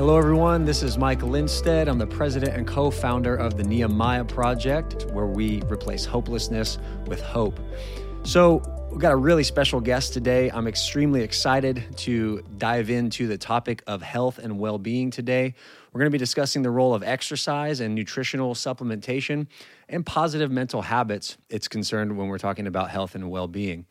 Hello, everyone. This is Mike Lindstead. I'm the president and co founder of the Nehemiah Project, where we replace hopelessness with hope. So, we've got a really special guest today. I'm extremely excited to dive into the topic of health and well being today. We're going to be discussing the role of exercise and nutritional supplementation and positive mental habits it's concerned when we're talking about health and well being.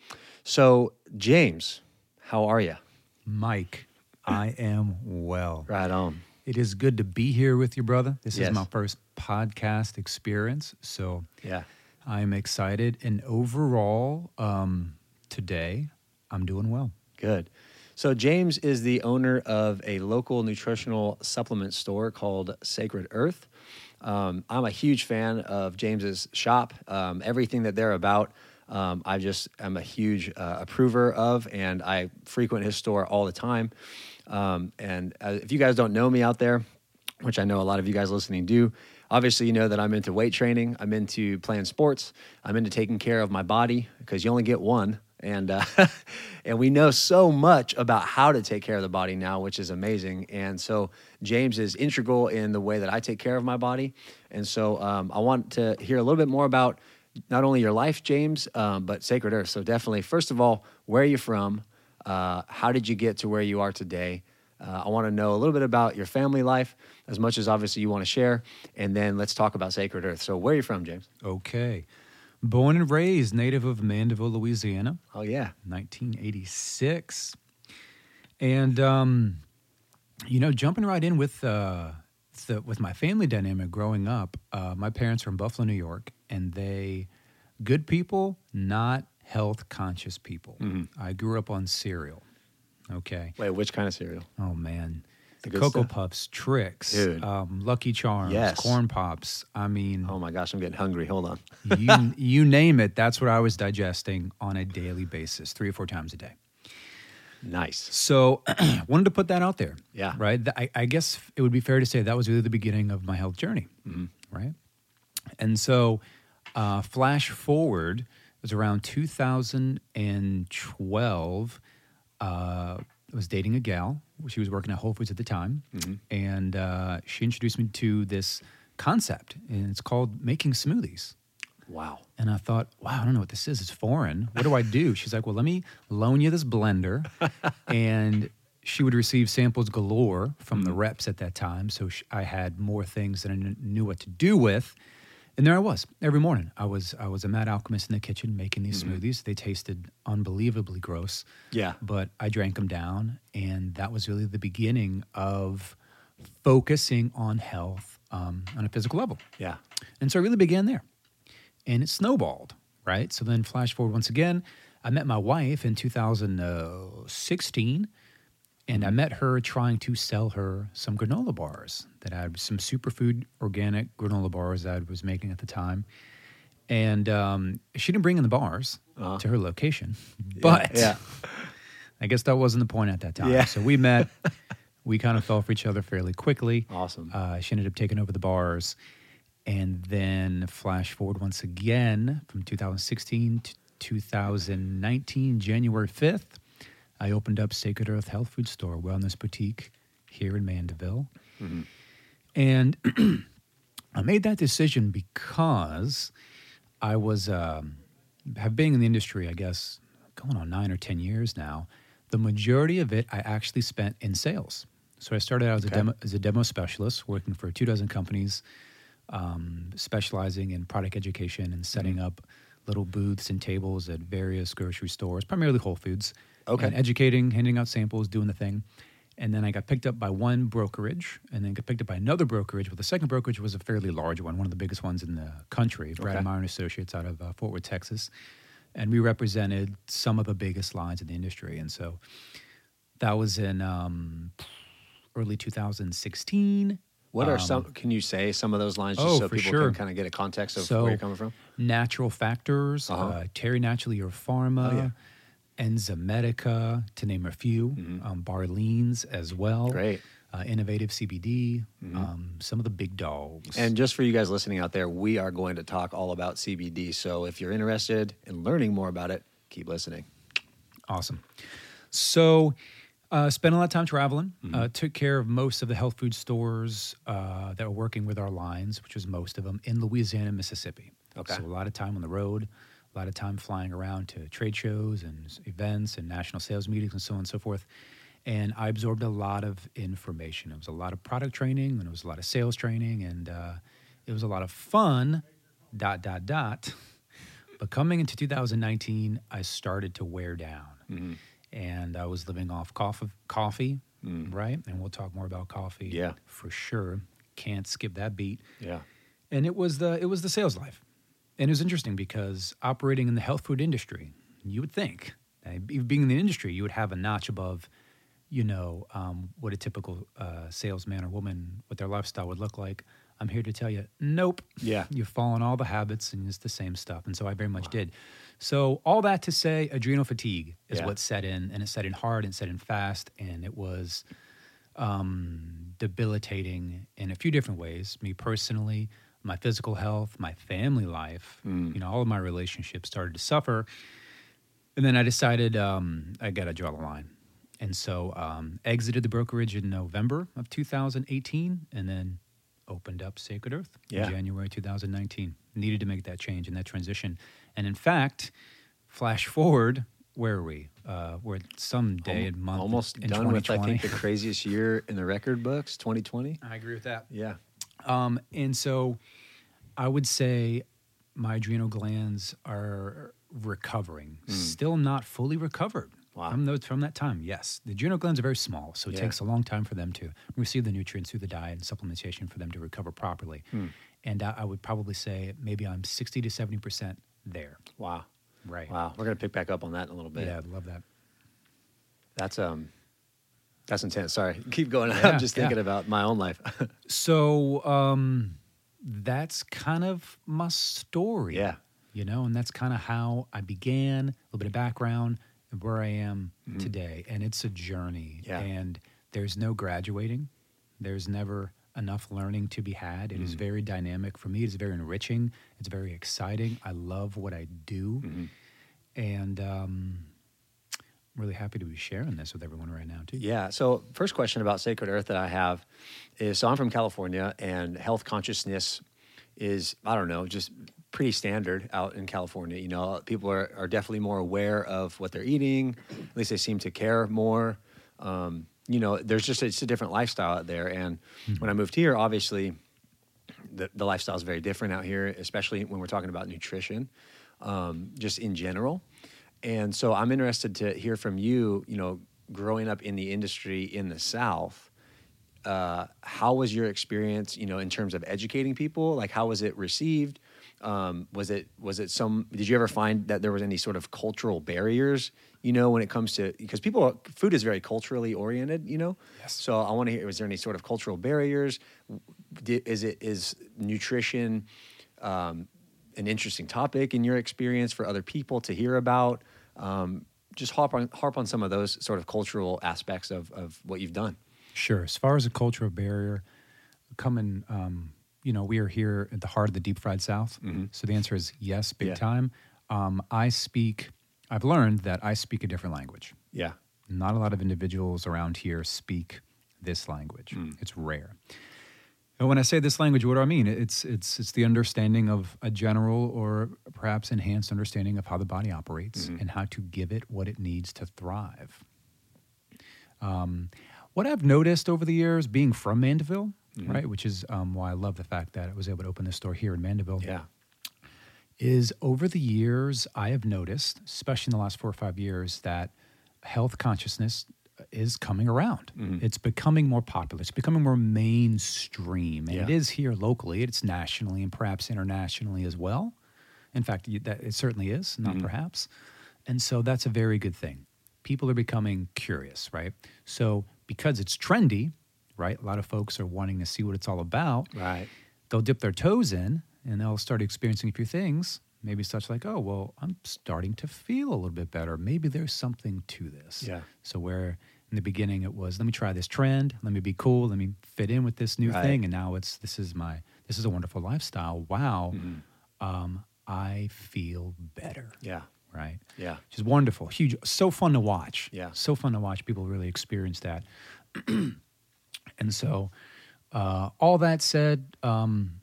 So, James, how are you? Mike, I am well. Right on. It is good to be here with you, brother. This Yes. is my first podcast experience, so Yeah. I'm excited. And overall, um, today I'm doing well. Good. So, James is the owner of a local nutritional supplement store called Sacred Earth. Um, I'm a huge fan of James's shop. Um, everything that they're about, um, I just am a huge uh, approver of, and I frequent his store all the time. Um, and uh, if you guys don't know me out there, which I know a lot of you guys listening do. Obviously, you know that I'm into weight training. I'm into playing sports. I'm into taking care of my body because you only get one, and uh, and we know so much about how to take care of the body now, which is amazing. And so James is integral in the way that I take care of my body. And so um, I want to hear a little bit more about not only your life, James, um, but Sacred Earth. So definitely, first of all, where are you from? Uh, how did you get to where you are today? Uh, I want to know a little bit about your family life, as much as obviously you want to share, and then let's talk about Sacred Earth. So, where are you from, James? Okay. Born and raised native of Mandeville, Louisiana, Oh yeah, 1986. And, um, you know, jumping right in with, uh, the, with my family dynamic growing up, uh, my parents are in Buffalo, New York, and they, good people, not health conscious people. I grew up on cereal. Okay. wait, which kind of cereal? Oh man, The the, Cocoa stuff? Puffs, Tricks, um, Lucky Charms, Yes. Corn Pops. I mean, Oh my gosh, I'm getting hungry. Hold on. you you name it. That's what I was digesting on a daily basis, three or four times a day. Nice. So, wanted to put that out there. Yeah. Right. I, I guess it would be fair to say that was really the beginning of my health journey. Mm-hmm. Right. And so, uh, flash forward, it was around 2012. Uh, I was dating a gal. She was working at Whole Foods at the time, Mm-hmm. and uh, she introduced me to this concept, and it's called making smoothies. Wow. And I thought, wow, I don't know what this is. It's foreign. What do I do? She's like, well, let me loan you this blender. and she would receive samples galore from the reps at that time. So I had more things that I knew what to do with. And there I was every morning. I was I was a mad alchemist in the kitchen making these smoothies. They tasted unbelievably gross, Yeah. but I drank them down, and that was really the beginning of focusing on health um, on a physical level. Yeah. And so I really began there. And it snowballed, right? So then, flash forward once again, I met my wife in 2016, and I met her trying to sell her some granola bars that I had some superfood organic granola bars that I was making at the time. And um, she didn't bring in the bars Uh-huh. to her location, but yeah. I guess that wasn't the point at that time. Yeah. So we met. we kind of fell for each other fairly quickly. Awesome. Uh, she ended up taking over the bars. And then flash forward once again from 2016 to 2019, January 5th, I opened up Sacred Earth Health Food Store, Wellness Boutique here in Mandeville. And I made that decision because I was, um, have been in the industry, I guess, going on nine or 10 years now. The majority of it I actually spent in sales. So I started out as, Okay. a, demo, as a demo specialist working for two dozen companies, um, specializing in product education and setting Mm-hmm. up little booths and tables at various grocery stores, primarily Whole Foods. Okay. And educating, handing out samples, doing the thing. And then I got picked up by one brokerage, and then got picked up by another brokerage. But the second brokerage was a fairly large one, one of the biggest ones in the country, Brad Okay. Meyer and Associates out of uh, Fort Worth, Texas. And we represented some of the biggest lines in the industry. And so that was in um, early 2016. What are Um, some? Can you say some of those lines just oh, so people sure. can kind of get a context of So- where you're coming from? Natural Factors, Uh-huh. uh, Terry Naturally EuroPharma, Oh, yeah. Enzymedica, to name a few, um, Barlean's as well. Great. uh, innovative CBD, um, some of the big dogs. And just for you guys listening out there, we are going to talk all about CBD. So if you're interested in learning more about it, keep listening. Awesome. So, uh, spent a lot of time traveling. Uh, took care of most of the health food stores uh, that were working with our lines, which was most of them in Louisiana Mississippi. Okay. So a lot of time on the road, a lot of time flying around to trade shows and events and national sales meetings and so on and so forth. And I absorbed a lot of information. It was a lot of product training and it was a lot of sales training and uh, it was a lot of fun. Dot dot dot. But coming into 2019, I started to wear down, and I was living off coffee, coffee, right? And we'll talk more about coffee, Yeah. for sure. Can't skip that beat. Yeah. And it was the it was the sales life, and it was interesting because operating in the health food industry, you would think, uh, being in the industry, you would have a notch above, you know, um, what a typical uh, salesman or woman, what their lifestyle would look like. I'm here to tell you, nope. Yeah. You've fallen all the habits and it's the same stuff. And so I very much did. So all that to say, adrenal fatigue is Yeah. what set in, and it set in hard and set in fast, and it was um, debilitating in a few different ways. Me personally, my physical health, my family life, Mm. you know, all of my relationships started to suffer. And then I decided um, I got to draw the line. And so um, exited the brokerage in November of 2018 and then opened up Sacred Earth Yeah. in January 2019. Needed to make that change and that transition. And in fact, flash forward, where are we? Uh, we're some day and month Almost in done with, I think, the craziest year in the record books, 2020. I agree with that. Yeah. Um, and so I would say my adrenal glands are recovering, still not fully recovered. Wow. From, those, from that time, yes. The adrenal glands are very small, so it Yeah. takes a long time for them to receive the nutrients through the diet and supplementation for them to recover properly. Hmm. And I, I would probably say maybe I'm 60 to 70% there. Wow. Right. Wow. We're going to pick back up on that in a little bit. Yeah, I'd love that. That's um that's intense. Sorry. Keep going. Yeah, I'm just thinking yeah. about my own life. So um, that's kind of my story. yeah. you know, and that's kind of how I began, a little bit of background, and where I am today. And it's a journey. Mm-hmm. Yeah. And there's no graduating, there's never enough learning to be had. It is Mm. very dynamic for me, it's very enriching, it's very exciting. I love what I do. Mm-hmm. And um, really happy to be sharing this with everyone right now, too. Yeah. So, first question about Sacred Earth that I have is so I'm from California, and health consciousness is, I don't know, just pretty standard out in California. You know, people are, are definitely more aware of what they're eating, at least they seem to care more. Um, you know, there's just it's a different lifestyle out there. And when I moved here, obviously, the, the lifestyle is very different out here, especially when we're talking about nutrition, um, just in general. And so I'm interested to hear from you, you know, growing up in the industry in the South, uh, how was your experience, you know, in terms of educating people? Like, how was it received? Um, was it was it some? Did you ever find that there was any sort of cultural barriers? You know, when it comes to because people, food is very culturally oriented. You know, Yes. so I want to hear: was there any sort of cultural barriers? Is it is nutrition um, an interesting topic in your experience for other people to hear about? Um, just harp on harp on some of those sort of cultural aspects of of what you've done. Sure. As far as a cultural barrier, coming, um, you know, we are here at the heart of the deep fried South. So the answer is yes, big Yeah. time. Um, I speak, I've learned that I speak a different language. Yeah, Not a lot of individuals around here speak this language. It's rare. And when I say this language, what do I mean? It's it's it's the understanding of a general or perhaps enhanced understanding of how the body operates and how to give it what it needs to thrive. Um, what I've noticed over the years, being from Mandeville, right, which is um, why I love the fact that I was able to open this store here in Mandeville yeah, is over the years, I have noticed, especially in the last four or five years, that health consciousness is coming around. Mm-hmm. It's becoming more popular. It's becoming more mainstream. And it Yeah. is here locally, it's nationally and perhaps internationally as well. In fact, you- that it certainly is, not Mm-hmm. perhaps. And so that's a very good thing. People are becoming curious, right? So because it's trendy, right? A lot of folks are wanting to see what it's all about right. they'll dip their toes in and they'll start experiencing a few things maybe such like oh well i'm starting to feel a little bit better maybe there's something to this Yeah. so where In the beginning, it was let me try this trend, let me be cool, let me fit in with this new Right. thing, and now it's this is my this is a wonderful lifestyle. Wow, Mhm. um, I feel better, Yeah. right? Yeah. Which is wonderful, huge, so fun to watch. Yeah. so fun to watch people really experience that. and so, uh, all that said, um,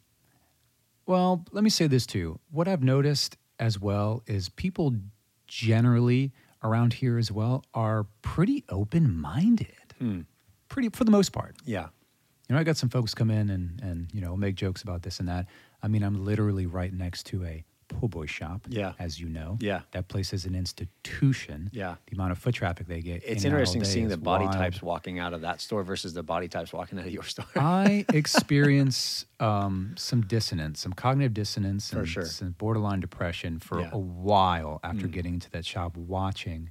well, let me say this too. What I've noticed as well is people generally around here as well are pretty open minded, Hmm. pretty for the most part. Yeah. You know, I got some folks come in and and you know make jokes about this and that. I mean, I'm literally right next to a po' boy shop. Yeah. as you know. Yeah. that place is an institution. Yeah. the amount of foot traffic they get. It's in interesting seeing the body wild. types walking out of that store versus the body types walking out of your store. I experience um, some dissonance, some cognitive dissonance, For and sure. some borderline depression for Yeah. a while after Mm. getting into that shop, watching,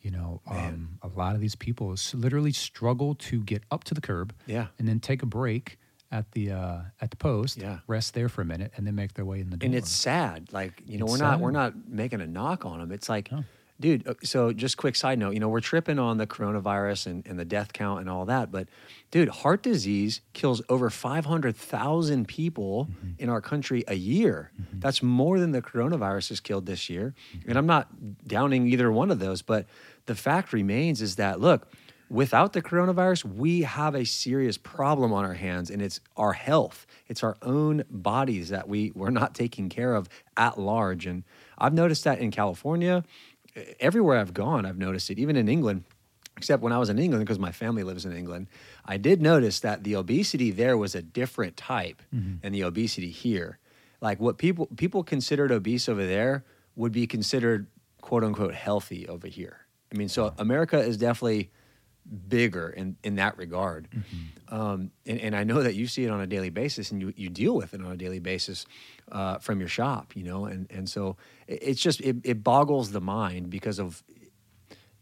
you know, um, a lot of these people literally struggle to get up to the curb yeah. and then take a break at the uh, at the post, Yeah. rest there for a minute, and then make their way in the door. and it's sad like you know It's we're not we're not making a knock on them it's like No. dude uh, so just quick side note you know we're tripping on the coronavirus and, and the death count and all that but dude heart disease kills over 500000 people Mm-hmm. in our country a year that's more than the coronavirus has killed this year Mm-hmm. and i'm not downing either one of those but the fact remains is that look without the coronavirus, we have a serious problem on our hands, and it's our health. It's our own bodies that we we're not taking care of at large. And I've noticed that in California, everywhere I've gone, I've noticed it. Even in England, except when I was in England, because my family lives in England, I did notice that the obesity there was a different type mm-hmm. than the obesity here. Like what people people considered obese over there would be considered quote unquote healthy over here. I mean, so America is definitely bigger in, in that regard. Um, and, and I know that you see it on a daily basis and you, you deal with it on a daily basis uh, from your shop, you know? And, and so it- it's just, it, it boggles the mind because of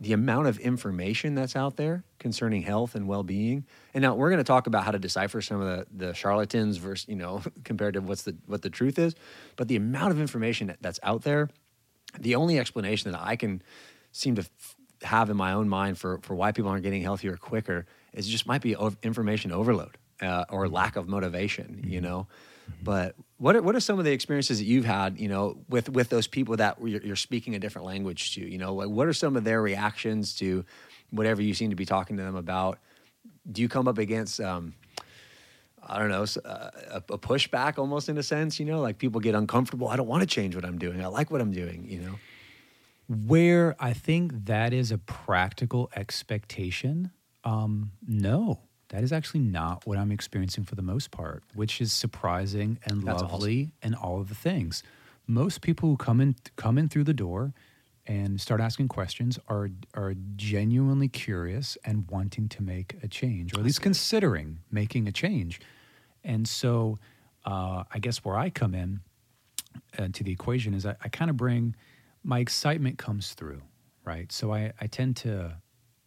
the amount of information that's out there concerning health and well-being. And now we're going to talk about how to decipher some of the, the charlatans versus, you know, compared to what's the, what the truth is. But the amount of information that, that's out there, the only explanation that I can seem to f- have in my own mind for, for why people aren't getting healthier quicker is just might be information overload uh, or lack of motivation, you know. But what are, what are some of the experiences that you've had, you know, with with those people that you're, you're speaking a different language to? You know, like what are some of their reactions to whatever you seem to be talking to them about? Do you come up against um, I don't know, uh, a, a pushback almost in a sense, you know, like people get uncomfortable. I don't want to change what I'm doing. I like what I'm doing, you know? Where I think that is a practical expectation, um, no, that is actually not what I'm experiencing for the most part, which is surprising and That's lovely and all of the things. Most people who come in come in through the door and start asking questions are are genuinely curious and wanting to make a change, or at least considering making a change. And so, uh, I guess where I come in uh, to the equation is I, I kind of bring my excitement comes through, right? So I, I tend to,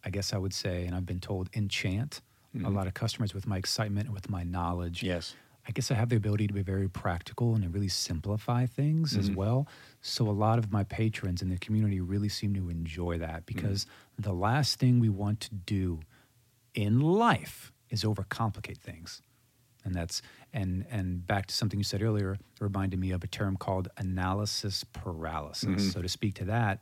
I guess I would say, and I've been told, enchant a mm-hmm. lot of customers with my excitement and with my knowledge. Yes. I guess I have the ability to be very practical and to really simplify things as mm-hmm. well. So a lot of my patrons in the community really seem to enjoy that because mm-hmm. the last thing we want to do in life is overcomplicate things. And that's and and back to something you said earlier, it reminded me of a term called analysis paralysis. Mm-hmm. So to speak to that,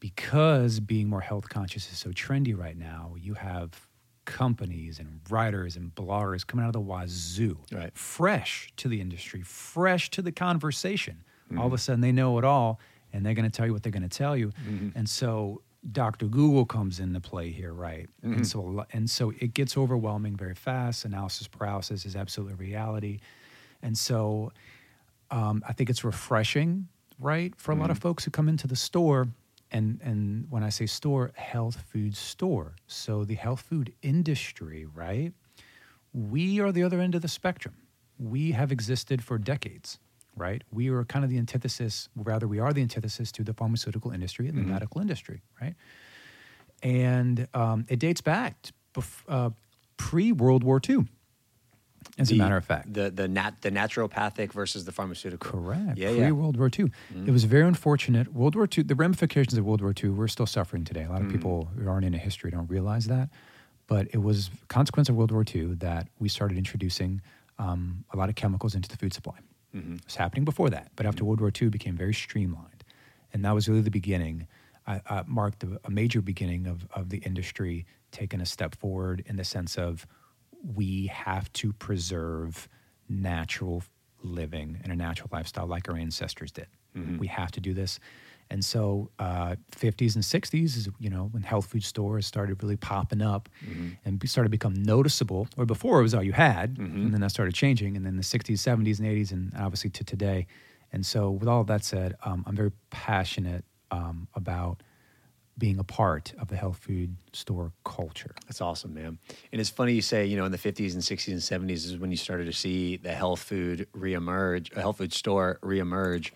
because being more health conscious is so trendy right now, you have companies and writers and bloggers coming out of the wazoo, Right. fresh to the industry, fresh to the conversation. All of a mm-hmm. sudden, they know it all, and they're going to tell you what they're going to tell you. Mm-hmm. And so, Dr. Google comes into play here, right? And so, and so it gets overwhelming very fast. Analysis paralysis is absolute reality, and so um, I think it's refreshing, right, for a lot of folks who come into the store. And and when I say store, health food store. So the health food industry, right? We are the other end of the spectrum. We have existed for decades, right? We are kind of the antithesis, rather, we are the antithesis to the pharmaceutical industry and the medical industry, right? And um, it dates back to bef- uh, pre World War II. As a matter of fact. the the nat the naturopathic versus the pharmaceutical. Correct. Yeah, Pre yeah. World War II. It was very unfortunate. World War II, the ramifications of World War II, we're still suffering today. A lot of people who aren't into history don't realize that. But it was a consequence of World War II that we started introducing um, a lot of chemicals into the food supply. It was happening before that, but after World War II, it became very streamlined. And that was really the beginning, uh, uh, marked a, a major beginning of, of the industry taking a step forward in the sense of we have to preserve natural living and a natural lifestyle like our ancestors did. We have to do this. And so, uh, 50s and 60s is you know when health food stores started really popping up and started to become noticeable. Or before it was all you had, and then that started changing. And then the 60s, 70s, and 80s, and obviously to today. And so, with all that said, um, I'm very passionate um, about being a part of the health food store culture. That's awesome, man. And it's funny you say, you know, in the 50s and 60s and 70s is when you started to see the health food reemerge, a health food store reemerge.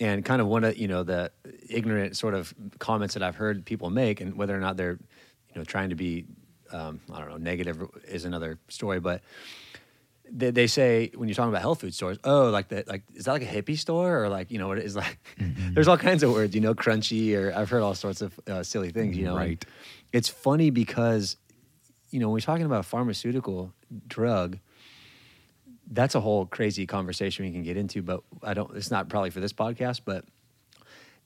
And kind of one of, you know, the ignorant sort of comments that I've heard people make, and whether or not they're, you know, trying to be, um, I don't know, negative is another story. But they, they say when you're talking about health food stores, oh, like that, like is that like a hippie store or like you know what it is like? there's all kinds of words, you know, crunchy or I've heard all sorts of uh, silly things, you know. and Right. It's funny because, you know, when we're talking about a pharmaceutical drug, that's a whole crazy conversation we can get into. But I don't. It's not probably for this podcast, but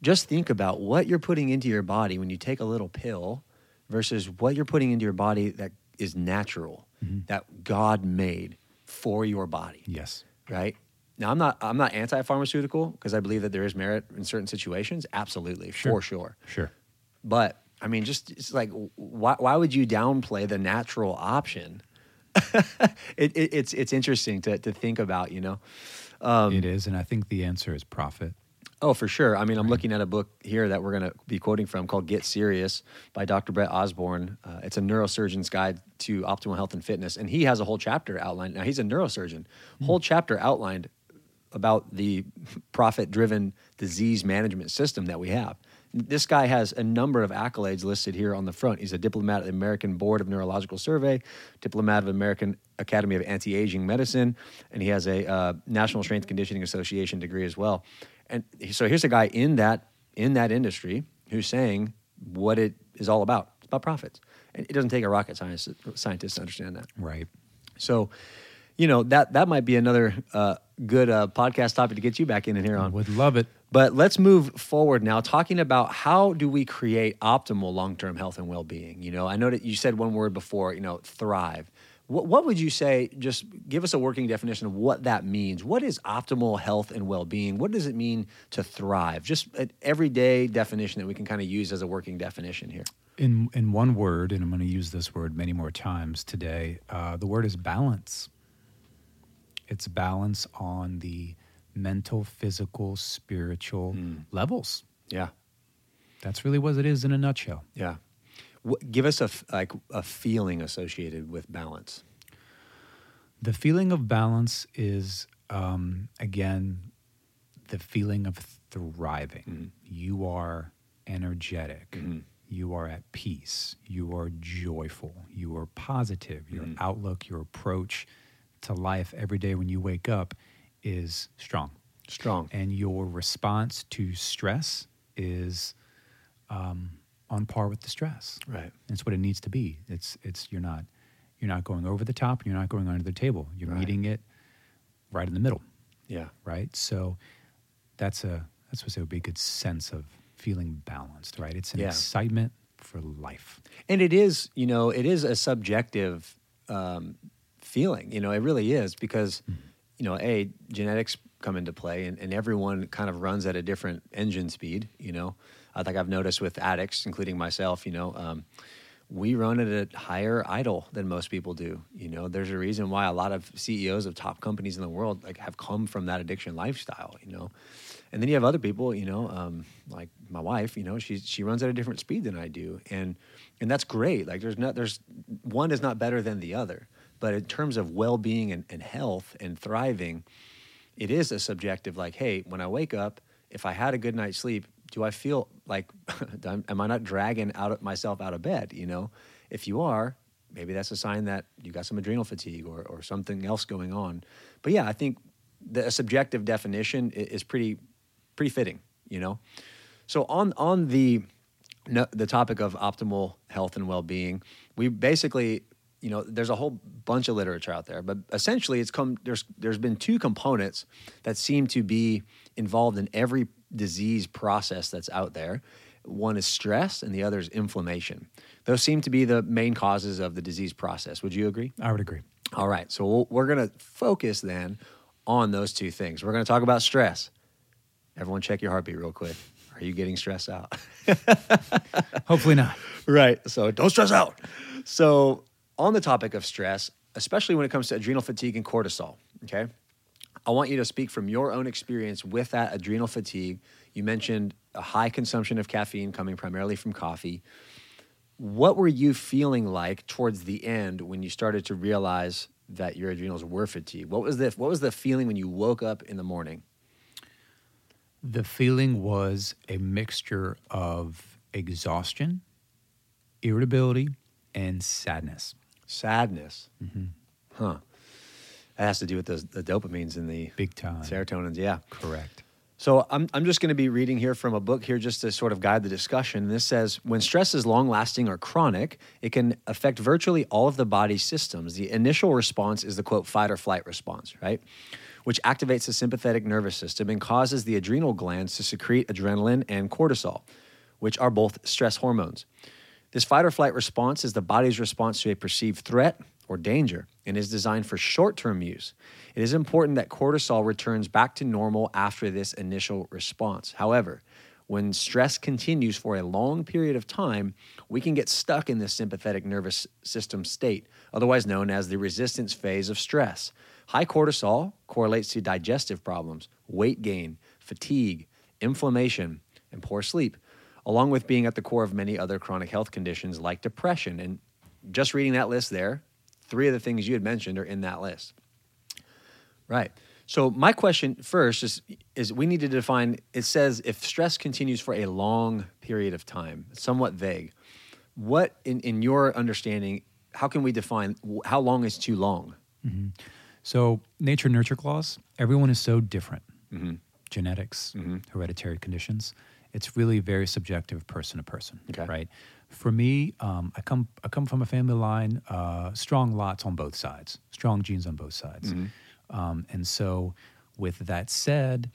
just think about what you're putting into your body when you take a little pill versus what you're putting into your body that is natural, mm-hmm. that God made for your body Yes. right? Now I'm not I'm not anti-pharmaceutical because I believe that there is merit in certain situations, absolutely, Sure. for sure. Sure. But I mean, just it's like why why would you downplay the natural option? it, it, it's it's interesting to to think about, you know. Um, it is. And I think the answer is profit. Oh, for sure. I mean, I'm looking at a book here that we're going to be quoting from called Get Serious by Dr. Brett Osborn. Uh, it's a neurosurgeon's guide to optimal health and fitness. And he has a whole chapter outlined. Now, he's a neurosurgeon, whole chapter outlined about the profit driven disease management system that we have. This guy has a number of accolades listed here on the front. He's a diplomat of the American Board of Neurological Surgery, diplomat of American Academy of Anti Aging Medicine, and he has a uh, National Strength Conditioning Association degree as well. And so here's a guy in that in that industry who's saying what it is all about. It's about profits. And it doesn't take a rocket science, scientist to understand that. Right. So, you know that that might be another uh, good uh, podcast topic to get you back in here I on. would love it. But let's move forward now, talking about how do we create optimal long-term health and well-being. You know, I know that you said one word before. You know, thrive. What, what would you say? Just give us a working definition of what that means. What is optimal health and well-being? What does it mean to thrive? Just an everyday definition that we can kind of use as a working definition here. In in one word, and I'm going to use this word many more times today. Uh, the word is balance. It's balance on the mental, physical, spiritual hmm. levels. Yeah. That's really what it is in a nutshell. Yeah. What, give us a f- like a feeling associated with balance. The feeling of balance is, um, again, the feeling of thriving. Mm-hmm. You are energetic. Mm-hmm. You are at peace. You are joyful. You are positive. Your mm-hmm. outlook, your approach to life every day when you wake up is strong. Strong. And your response to stress is um, on par with the stress. Right. It's what it needs to be. It's it's you're not you're not going over the top. And you're not going under the table. You're Right. meeting it right in the middle, Yeah. right? So that's a that's what would be a good sense of feeling balanced, right? It's an Yeah. excitement for life. And it is, you know, it is a subjective um, feeling. You know, it really is because, you know, a genetics come into play, and, and everyone kind of runs at a different engine speed. You know, I think I've noticed with addicts, including myself. You know, um, we run at a higher idle than most people do. You know, there's a reason why a lot of CEOs of top companies in the world like have come from that addiction lifestyle. You know, and then you have other people. You know, um, like my wife. You know, she she runs at a different speed than I do, and and that's great. Like there's not there's one is not better than the other, but in terms of well being and, and health and thriving, it is a subjective. Like, hey, when I wake up, if I had a good night's sleep, do I feel like am I not dragging out myself out of bed? You know, if you are, maybe that's a sign that you got some adrenal fatigue or, or something else going on. But yeah, I think the subjective definition is pretty pretty fitting, you know. So on on the the topic of optimal health and well-being, we basically you know there's a whole bunch of literature out there but essentially it's come there's there's been two components that seem to be involved in every disease process that's out there. One is stress and the other is inflammation. Those seem to be the main causes of the disease process. Would you agree? I would agree. All right so we're going to focus then on those two things. We're going to talk about stress. Everyone check your heartbeat real quick. Are you getting stressed out? Hopefully not. Right so don't stress out. So on the topic of stress, especially when it comes to adrenal fatigue and cortisol, okay? I want you to speak from your own experience with that adrenal fatigue. You mentioned a high consumption of caffeine coming primarily from coffee. What were you feeling like towards the end when you started to realize that your adrenals were fatigued? What was the what was the feeling when you woke up in the morning? The feeling was a mixture of exhaustion, irritability, and sadness. Sadness. Mm-hmm. Huh. That has to do with the, the dopamines and the big time serotonins. Yeah. Correct. So I'm, I'm just going to be reading here from a book here just to sort of guide the discussion. This says when stress is long lasting or chronic, it can affect virtually all of the body's systems. The initial response is the quote fight or flight response, right? Which activates the sympathetic nervous system and causes the adrenal glands to secrete adrenaline and cortisol, which are both stress hormones. This fight or flight response is the body's response to a perceived threat or danger and is designed for short term use. It is important that cortisol returns back to normal after this initial response. However, when stress continues for a long period of time, we can get stuck in this sympathetic nervous system state, otherwise known as the resistance phase of stress. High cortisol correlates to digestive problems, weight gain, fatigue, inflammation, and poor sleep along with being at the core of many other chronic health conditions like depression. And just reading that list there, three of the things you had mentioned are in that list. Right. So my question first is is we need to define it says if stress continues for a long period of time, somewhat vague. What in, in your understanding, how can we define how long is too long? Mm-hmm. So nature nurture clause, everyone is so different. Mm-hmm. Genetics, mm-hmm. hereditary conditions it's really very subjective, person to person. Okay. Right. For me, um, I come I come from a family line, uh, strong lots on both sides, strong genes on both sides, mm-hmm. um, and so with that said,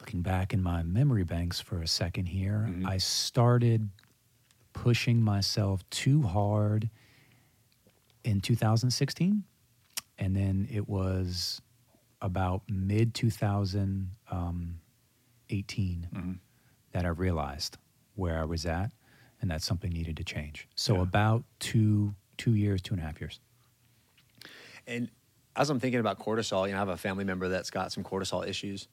looking back in my memory banks for a second here, mm-hmm. I started pushing myself too hard in 2016, and then it was about mid 2018. Um, mm-hmm that I realized where I was at and that something needed to change. So yeah. about two two years, two and a half years. And as I'm thinking about cortisol, you know, I have a family member that's got some cortisol issues,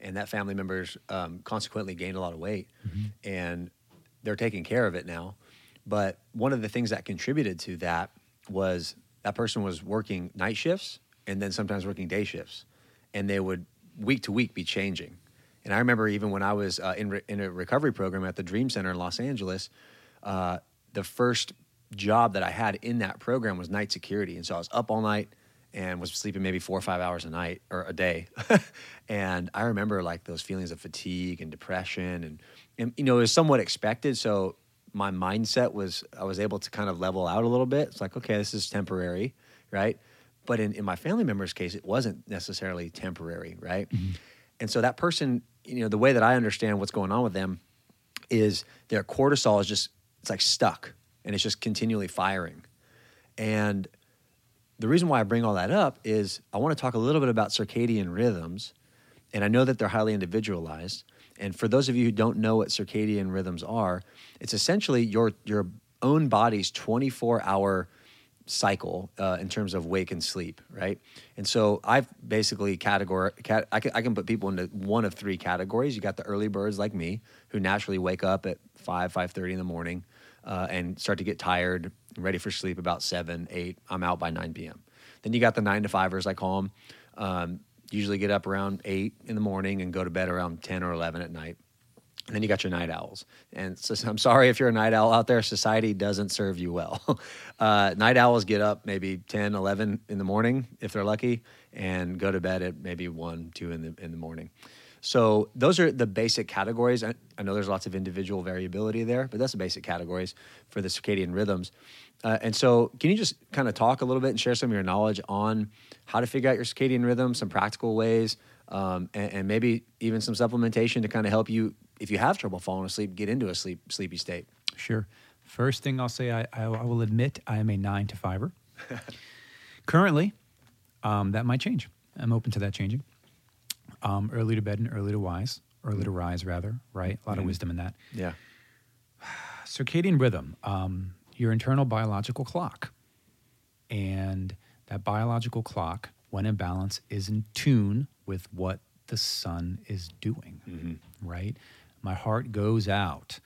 and that family member's um, consequently gained a lot of weight, mm-hmm. and they're taking care of it now. But one of the things that contributed to that was that person was working night shifts and then sometimes working day shifts, and they would week to week be changing. And I remember even when I was uh, in, re- in a recovery program at the Dream Center in Los Angeles, uh, the first job that I had in that program was night security. And so I was up all night and was sleeping maybe four or five hours a night or a day. and I remember like those feelings of fatigue and depression and, and, you know, it was somewhat expected. So my mindset was, I was able to kind of level out a little bit. It's like, okay, this is temporary, right? But in, in my family member's case, it wasn't necessarily temporary, right? Mm-hmm. And so that person you know the way that I understand what's going on with them is their cortisol is just it's like stuck and it's just continually firing. And the reason why I bring all that up is I want to talk a little bit about circadian rhythms. And I know that they're highly individualized. And for those of you who don't know what circadian rhythms are, it's essentially your your own body's 24 hour cycle uh, in terms of wake and sleep, right? And so I've basically category, cat, I, can, I can put people into one of three categories. You got the early birds like me who naturally wake up at 5, 5.30 in the morning uh, and start to get tired, ready for sleep about 7, 8. I'm out by 9 p.m. Then you got the 9 to 5ers, I call them. Um, usually get up around 8 in the morning and go to bed around 10 or 11 at night. And then you got your night owls. And so I'm sorry if you're a night owl out there, society doesn't serve you well. Uh, night owls get up maybe 10, 11 in the morning if they're lucky and go to bed at maybe 1, 2 in the, in the morning. So those are the basic categories. I, I know there's lots of individual variability there, but that's the basic categories for the circadian rhythms. Uh, and so, can you just kind of talk a little bit and share some of your knowledge on how to figure out your circadian rhythm, some practical ways, um, and, and, maybe even some supplementation to kind of help you, if you have trouble falling asleep, get into a sleep sleepy state? Sure. First thing I'll say, I, I, I will admit I am a nine to fiver. Currently, um, that might change. I'm open to that changing. Um, early to bed and early to wise, early to rise, rather, right? A lot mm-hmm. of wisdom in that. Yeah. Circadian rhythm, um, your internal biological clock. And that biological clock, when in balance, is in tune with what the sun is doing, mm-hmm. right? My heart goes out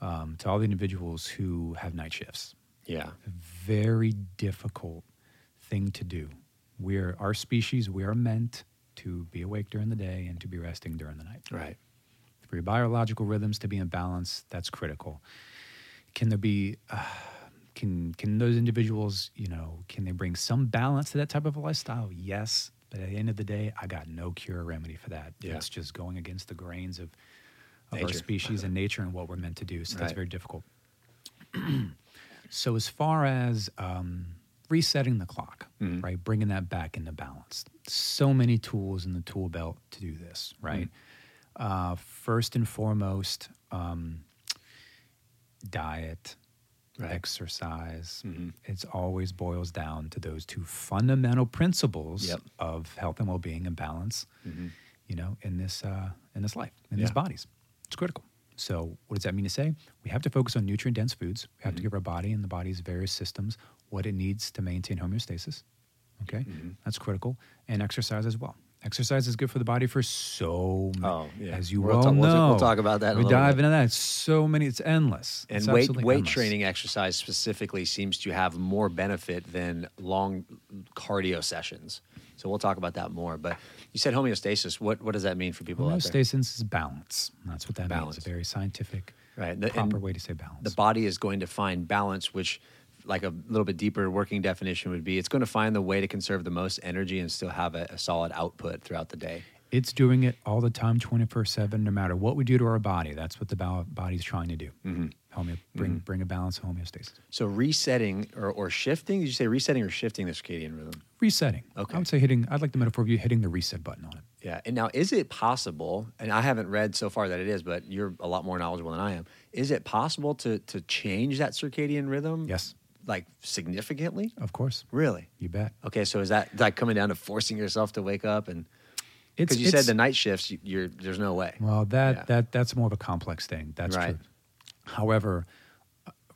um, to all the individuals who have night shifts. Yeah. Very difficult thing to do. We're our species, we are meant to be awake during the day and to be resting during the night. Right. For your biological rhythms to be in balance, that's critical. Can there be, uh, can can those individuals, you know, can they bring some balance to that type of a lifestyle? Yes, but at the end of the day, I got no cure remedy for that. Yeah. It's just going against the grains of, of our species and nature and what we're meant to do. So right. that's very difficult. so as far as um, resetting the clock, mm-hmm. right? Bringing that back into balance. So many tools in the tool belt to do this, right? Mm-hmm. Uh, first and foremost, um, diet, right. exercise. Mm-hmm. It always boils down to those two fundamental principles yep. of health and well-being and balance. Mm-hmm. You know, in this uh, in this life, in yeah. these bodies, it's critical. So, what does that mean to say? We have to focus on nutrient dense foods. We have mm-hmm. to give our body and the body's various systems what it needs to maintain homeostasis. Okay, mm-hmm. that's critical, and exercise as well. Exercise is good for the body for so many, oh, yeah. as you we'll well know. We'll, we'll, talk about that. We dive bit. into that. It's so many. It's endless. And it's weight weight endless. training exercise specifically seems to have more benefit than long cardio sessions. So we'll talk about that more. But you said homeostasis. What what does that mean for people? Homeostasis is balance. That's what that balance. means. A very scientific, right? The, proper way to say balance. The body is going to find balance, which like a little bit deeper working definition would be it's going to find the way to conserve the most energy and still have a, a solid output throughout the day. It's doing it all the time, 24 7, no matter what we do to our body. That's what the body's trying to do. Mm-hmm. Homeo- bring, mm-hmm. bring a balance of homeostasis. So, resetting or, or shifting, did you say resetting or shifting the circadian rhythm? Resetting. Okay. I would say hitting, I'd like the metaphor of you hitting the reset button on it. Yeah. And now, is it possible, and I haven't read so far that it is, but you're a lot more knowledgeable than I am. Is it possible to, to change that circadian rhythm? Yes like significantly? Of course. Really? You bet. Okay, so is that like coming down to forcing yourself to wake up and because you said the night shifts, you, are there's no way. Well, that yeah. that that's more of a complex thing. That's right. true. However,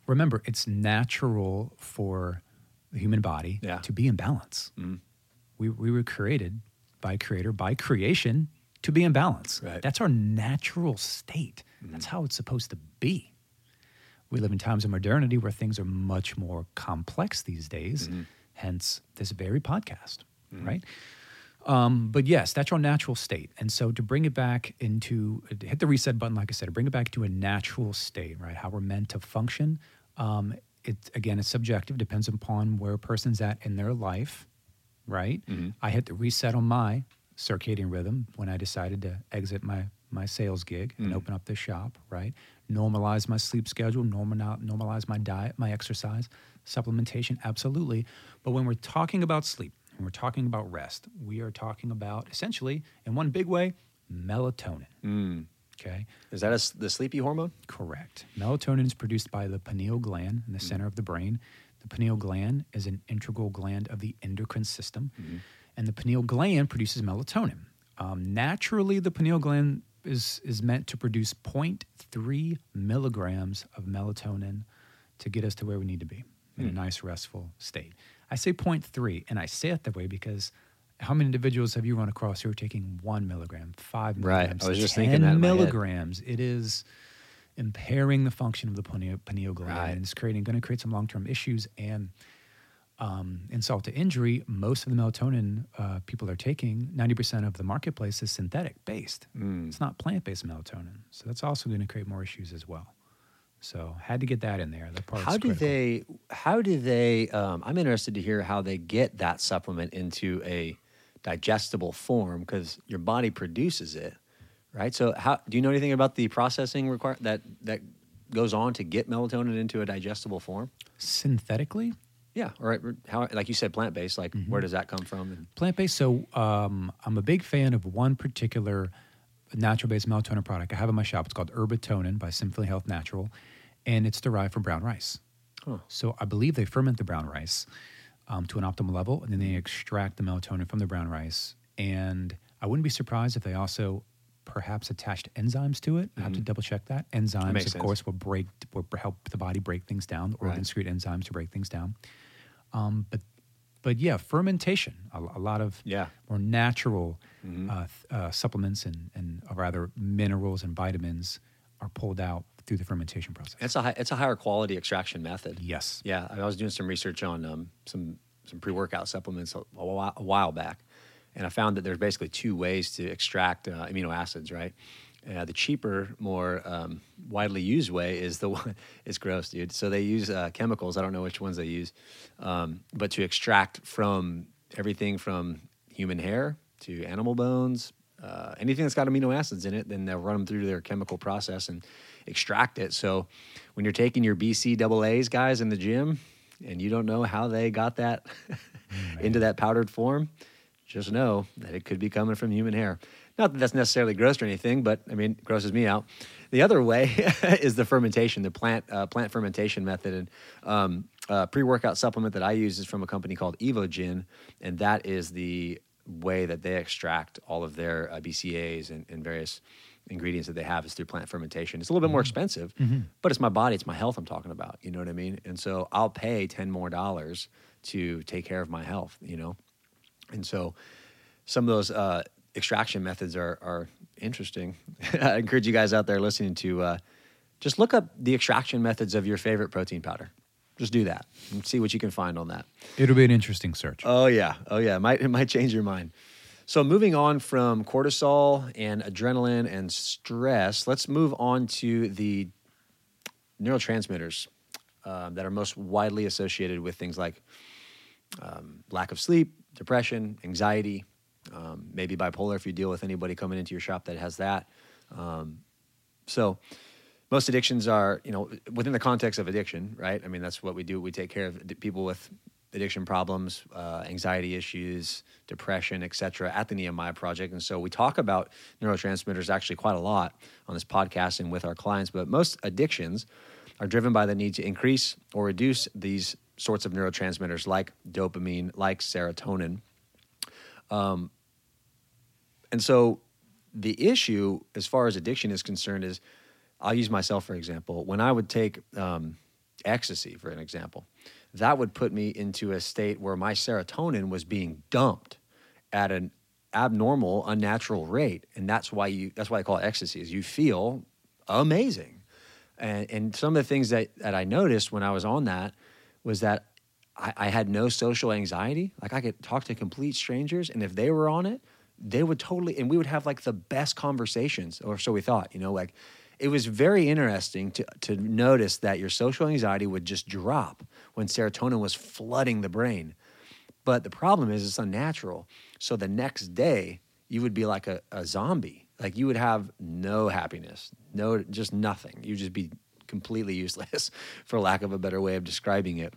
remember, it's natural for the human body yeah. to be in balance. Mm. We we were created by creator by creation to be in balance. Right. That's our natural state. Mm. That's how it's supposed to be we live in times of modernity where things are much more complex these days, mm-hmm. hence this very podcast, mm-hmm. right? Um, but yes, that's your natural state. And so to bring it back into, hit the reset button, like I said, bring it back to a natural state, right? How we're meant to function. Um, it, again, it's subjective, depends upon where a person's at in their life, right? Mm-hmm. I hit the reset on my circadian rhythm when I decided to exit my my sales gig and mm. open up this shop, right? Normalize my sleep schedule, normal, normalize my diet, my exercise, supplementation, absolutely. But when we're talking about sleep, when we're talking about rest, we are talking about essentially, in one big way, melatonin. Mm. Okay. Is that a, the sleepy hormone? Correct. Melatonin is produced by the pineal gland in the mm. center of the brain. The pineal gland is an integral gland of the endocrine system, mm-hmm. and the pineal gland produces melatonin. Um, naturally, the pineal gland is, is meant to produce 0.3 milligrams of melatonin to get us to where we need to be in mm. a hmm. nice, restful state. I say 0.3, and I say it that way because how many individuals have you run across who are taking one milligram, five milligrams, right. I was just 10 thinking that milligrams? It is impairing the function of the pineal, pineal gland right. and it's creating going to create some long-term issues and um, insult to injury, most of the melatonin uh, people are taking, 90% of the marketplace is synthetic based. Mm. It's not plant based melatonin. So that's also going to create more issues as well. So had to get that in there. That part How do they? How do they? Um, I'm interested to hear how they get that supplement into a digestible form because your body produces it, right? So how do you know anything about the processing require that that goes on to get melatonin into a digestible form? synthetically? Yeah, or how like you said, plant based. Like where does that come from? Plant based. So um, I'm a big fan of one particular natural based melatonin product I have in my shop. It's called Herbatonin by Symphony Health Natural, and it's derived from brown rice. Huh. So I believe they ferment the brown rice um, to an optimal level, and then they extract the melatonin from the brown rice. And I wouldn't be surprised if they also perhaps attached enzymes to it. I have to double check that. Enzymes, Mm-hmm. of sense. course, will break, will help the body break things down. The organs Right. secrete enzymes to break things down. Um, but but yeah, fermentation. A, a lot of Yeah. more natural Mm-hmm. uh, uh, supplements and and or rather minerals and vitamins are pulled out through the fermentation process. it's a hi- it's a higher quality extraction method. yes. Yeah, I was doing some research on um, some some pre workout supplements a, a while back, and I found that there's basically two ways to extract uh, amino acids. Right, uh, the cheaper, more um, widely used way is the one. It's gross, dude. So they use uh, chemicals. I don't know which ones they use, um, but to extract from everything from human hair to animal bones, uh, anything that's got amino acids in it, then they'll run them through their chemical process and extract it. So when you're taking your BC double A's guys in the gym and you don't know how they got that into that powdered form, just know that it could be coming from human hair. Not that that's necessarily gross or anything, but I mean, it grosses me out. The other way is the fermentation, the plant uh, plant fermentation method. And um, uh, pre workout supplement that I use is from a company called Evogen, and that is the way that they extract all of their uh, BCAAs and, and various ingredients that they have is through plant fermentation. It's a little bit more expensive, but it's my body, it's my health I'm talking about. You know what I mean? And so I'll pay ten more dollars to take care of my health. You know, and so some of those uh, extraction methods are are interesting. I encourage you guys out there listening to uh, just look up the extraction methods of your favorite protein powder. Just do that and see what you can find on that. It'll be an interesting search. Oh yeah, oh yeah, it might it might change your mind. So moving on from cortisol and adrenaline and stress, let's move on to the neurotransmitters um, that are most widely associated with things like um, lack of sleep, depression, anxiety, um, maybe bipolar if you deal with anybody coming into your shop that has that. Um, so most addictions are, you know, within the context of addiction, right? I mean, that's what we do. We take care of people with addiction problems, uh, anxiety issues, depression, et cetera, at the Nehemiah Project. And so we talk about neurotransmitters actually quite a lot on this podcast and with our clients. But most addictions are driven by the need to increase or reduce these sorts of neurotransmitters like dopamine, like serotonin. Um, and so the issue, as far as addiction is concerned, is I'll use myself for example. When I would take um, ecstasy, for an example, that would put me into a state where my serotonin was being dumped at an abnormal, unnatural rate, and that's why you. That's why I call it ecstasy. Is you feel amazing, and and some of the things that that I noticed when I was on that was that I, I had no social anxiety. Like I could talk to complete strangers, and if they were on it, they would totally, and we would have like the best conversations, or so we thought. You know, like it was very interesting to to notice that your social anxiety would just drop when serotonin was flooding the brain. But the problem is it's unnatural. So the next day you would be like a, a zombie. Like you would have no happiness, no just nothing. You'd just be completely useless, for lack of a better way of describing it.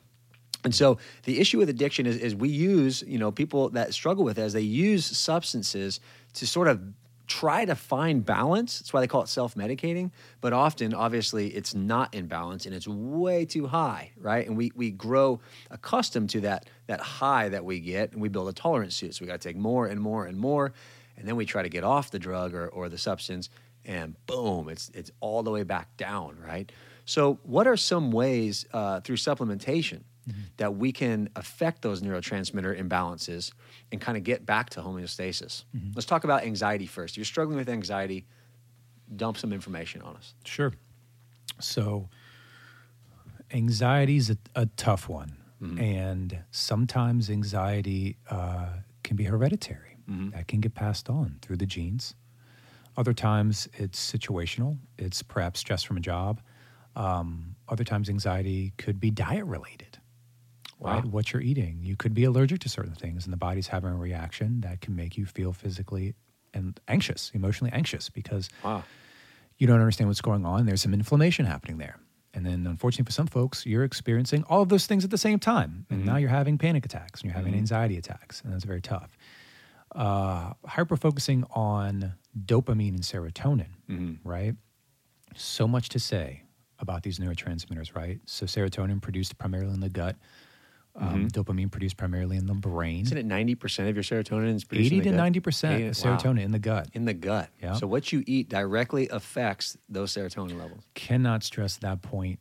And so the issue with addiction is, is we use, you know, people that struggle with it as they use substances to sort of try to find balance. That's why they call it self-medicating. But often, obviously, it's not in balance and it's way too high, right? And we we grow accustomed to that that high that we get, and we build a tolerance to it. So we got to take more and more and more, and then we try to get off the drug or, or the substance, and boom, it's it's all the way back down, right? So, what are some ways uh, through supplementation that we can affect those neurotransmitter imbalances and kind of get back to homeostasis? Let's talk about anxiety first. If you're struggling with anxiety, dump some information on us. Sure. So, anxiety is a, a tough one. And sometimes anxiety uh, can be hereditary, that can get passed on through the genes. Other times it's situational, it's perhaps stress from a job. Um, other times anxiety could be diet related. Right, Wow. what you're eating. You could be allergic to certain things, and the body's having a reaction that can make you feel physically and anxious, emotionally anxious, because Wow. you don't understand what's going on. There's some inflammation happening there. And then, unfortunately, for some folks, you're experiencing all of those things at the same time. And mm-hmm. now you're having panic attacks and you're having mm-hmm. anxiety attacks. And that's very tough. Uh, hyper focusing on dopamine and serotonin, mm-hmm. right? So much to say about these neurotransmitters, right? So, serotonin produced primarily in the gut, um, dopamine produced primarily in the brain. Isn't it 90% of your serotonin is produced 80 in to? 90% Eighty- of wow. serotonin in the gut. In the gut. Yeah. So what you eat directly affects those serotonin levels. cannot stress that point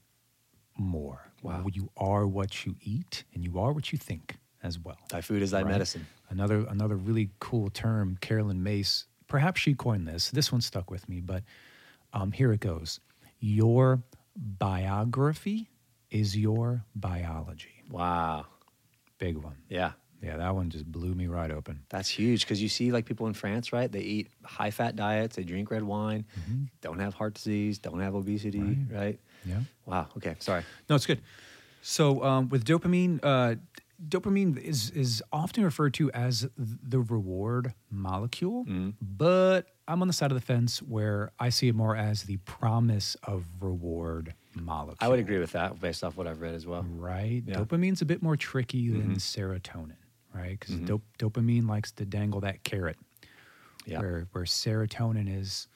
more. Wow. You are what you eat, and you are what you think as well. Thy food is thy Right? medicine. Another another really cool term, Caroline Myss. Perhaps she coined this. This one stuck with me, but um, here it goes. Your biography is your biology. Wow. Big one. Yeah. Yeah, that one just blew me right open. That's huge because you see like people in France, right? They eat high fat diets, they drink red wine, don't have heart disease, don't have obesity, Right. right? Yeah. Wow. Okay. Sorry. No, it's good. So um, with dopamine, uh, dopamine is is often referred to as the reward molecule, but I'm on the side of the fence where I see it more as the promise of reward molecule. I would agree with that based off what I've read as well. Right, Yeah. dopamine's a bit more tricky than serotonin, right? Because dop- dopamine likes to dangle that carrot, Yeah. where where serotonin is,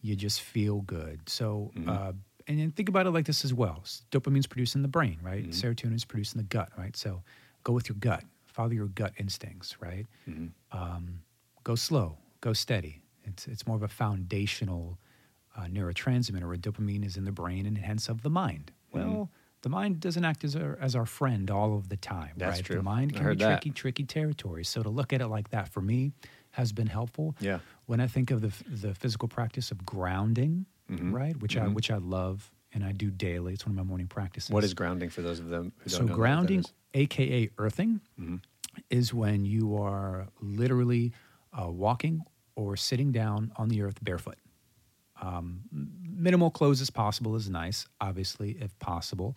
you just feel good. So, Mm-hmm. uh, and then think about it like this as well: dopamine's produced in the brain, right? Mm-hmm. Serotonin's produced in the gut, right? So, go with your gut, follow your gut instincts, right? Mm-hmm. Um, go slow, go steady. It's it's more of a foundational uh, neurotransmitter where dopamine is in the brain and hence of the mind. Mm-hmm. Well, the mind doesn't act as our, as our friend all of the time, That's right? true. The mind can be that. tricky, tricky territory. So to look at it like that for me has been helpful. Yeah. When I think of the the physical practice of grounding, Mm-hmm. right, which I which I love and I do daily. It's one of my morning practices. What is grounding for those of them who don't So know that grounding, aka earthing, Mm-hmm. is when you are literally uh, walking or sitting down on the earth barefoot. Um, minimal clothes as possible is nice, obviously, if possible.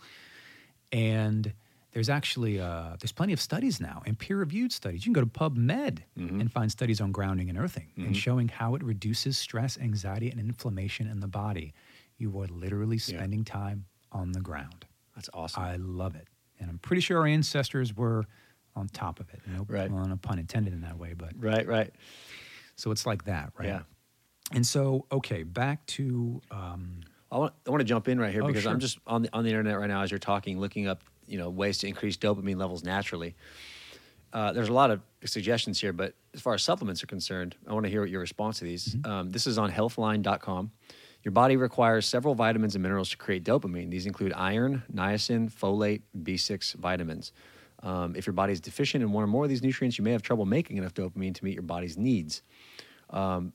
And there's actually uh, there's plenty of studies now and peer-reviewed studies. You can go to PubMed Mm-hmm. and find studies on grounding and earthing and showing how it reduces stress, anxiety, and inflammation in the body. You are literally Yeah. spending time on the ground. That's awesome. I love it. And I'm pretty sure our ancestors were on top of it. No, Right. well, no pun intended in that way, but right, right. so it's like that, right? Yeah. And so, okay, back to um, I want, I want to jump in right here Oh, because sure. I'm just on the on the internet right now as you're talking, looking up you know ways to increase dopamine levels naturally. Uh, there's a lot of suggestions here, but as far as supplements are concerned, I want to hear what your response to these. Mm-hmm. Um, this is on Healthline.com. Your body requires several vitamins and minerals to create dopamine. These include iron, niacin, folate, B6 vitamins. Um, if your body is deficient in one or more of these nutrients, you may have trouble making enough dopamine to meet your body's needs. Um,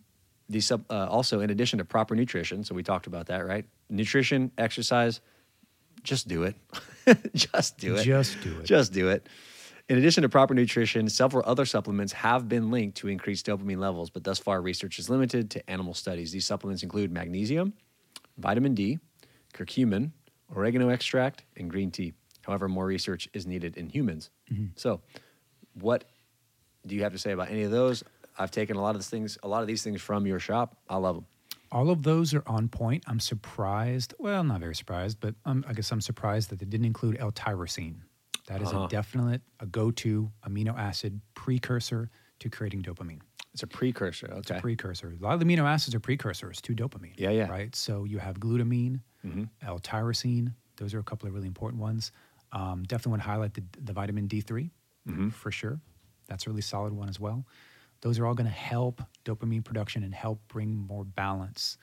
these sub, uh, also, in addition to proper nutrition, so we talked about that, right? Nutrition, exercise, just do it. just do it. Just do it. Just do it. In addition to proper nutrition, several other supplements have been linked to increased dopamine levels, but thus far research is limited to animal studies. These supplements include magnesium, vitamin D, curcumin, oregano extract, and green tea. However, more research is needed in humans. So, what do you have to say about any of those? I've taken a lot of these things, a lot of these things from your shop. I love them. all of those are on point. I'm surprised. Well, not very surprised, but um, I guess I'm surprised that they didn't include L-tyrosine. That is Uh-huh. a definite, a go-to amino acid precursor to creating dopamine. It's a precursor. Okay. It's a precursor. A lot of the amino acids are precursors to dopamine. Yeah, yeah. Right. So you have glutamine, Mhm. L-tyrosine. Those are a couple of really important ones. Um, definitely want to highlight the, the vitamin D3 Mhm. for sure. That's a really solid one as well. Those are all going to help dopamine production and help bring more balance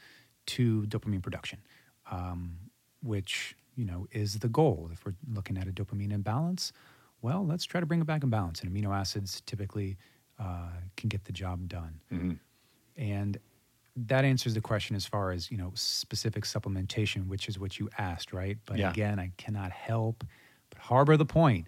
to dopamine production, um, which you know is the goal. If we're looking at a dopamine imbalance, well, let's try to bring it back in balance. And amino acids typically uh, can get the job done. Mhm. And that answers the question as far as, you know, specific supplementation, which is what you asked, right? But Yeah. again, I cannot help but harbor the point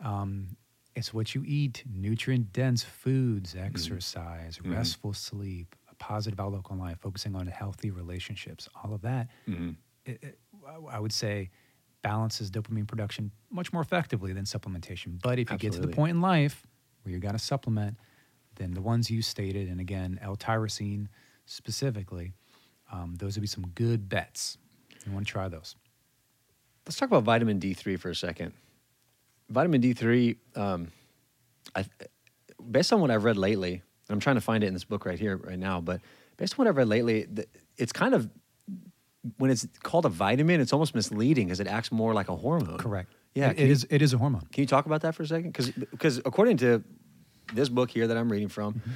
Um, it's what you eat, nutrient dense foods, mm-hmm. exercise, mm-hmm. restful sleep, a positive outlook on life, focusing on healthy relationships, all of that. Mm-hmm. it- it- I would say balances dopamine production much more effectively than supplementation. But if you get to the point in life where you got to supplement, then the ones you stated, and again, L-tyrosine specifically, um, those would be some good bets. You want to try those. Let's talk about vitamin D3 for a second. Vitamin D3, um, I, based on what I've read lately, and I'm trying to find it in this book right here, right now, but based on what I've read lately, it's kind of, when it's called a vitamin, it's almost misleading because it acts more like a hormone. Correct. Yeah. it, it you, is. it is a hormone. Can you talk about that for a second? Because because according to this book here that I'm reading from, Mm-hmm.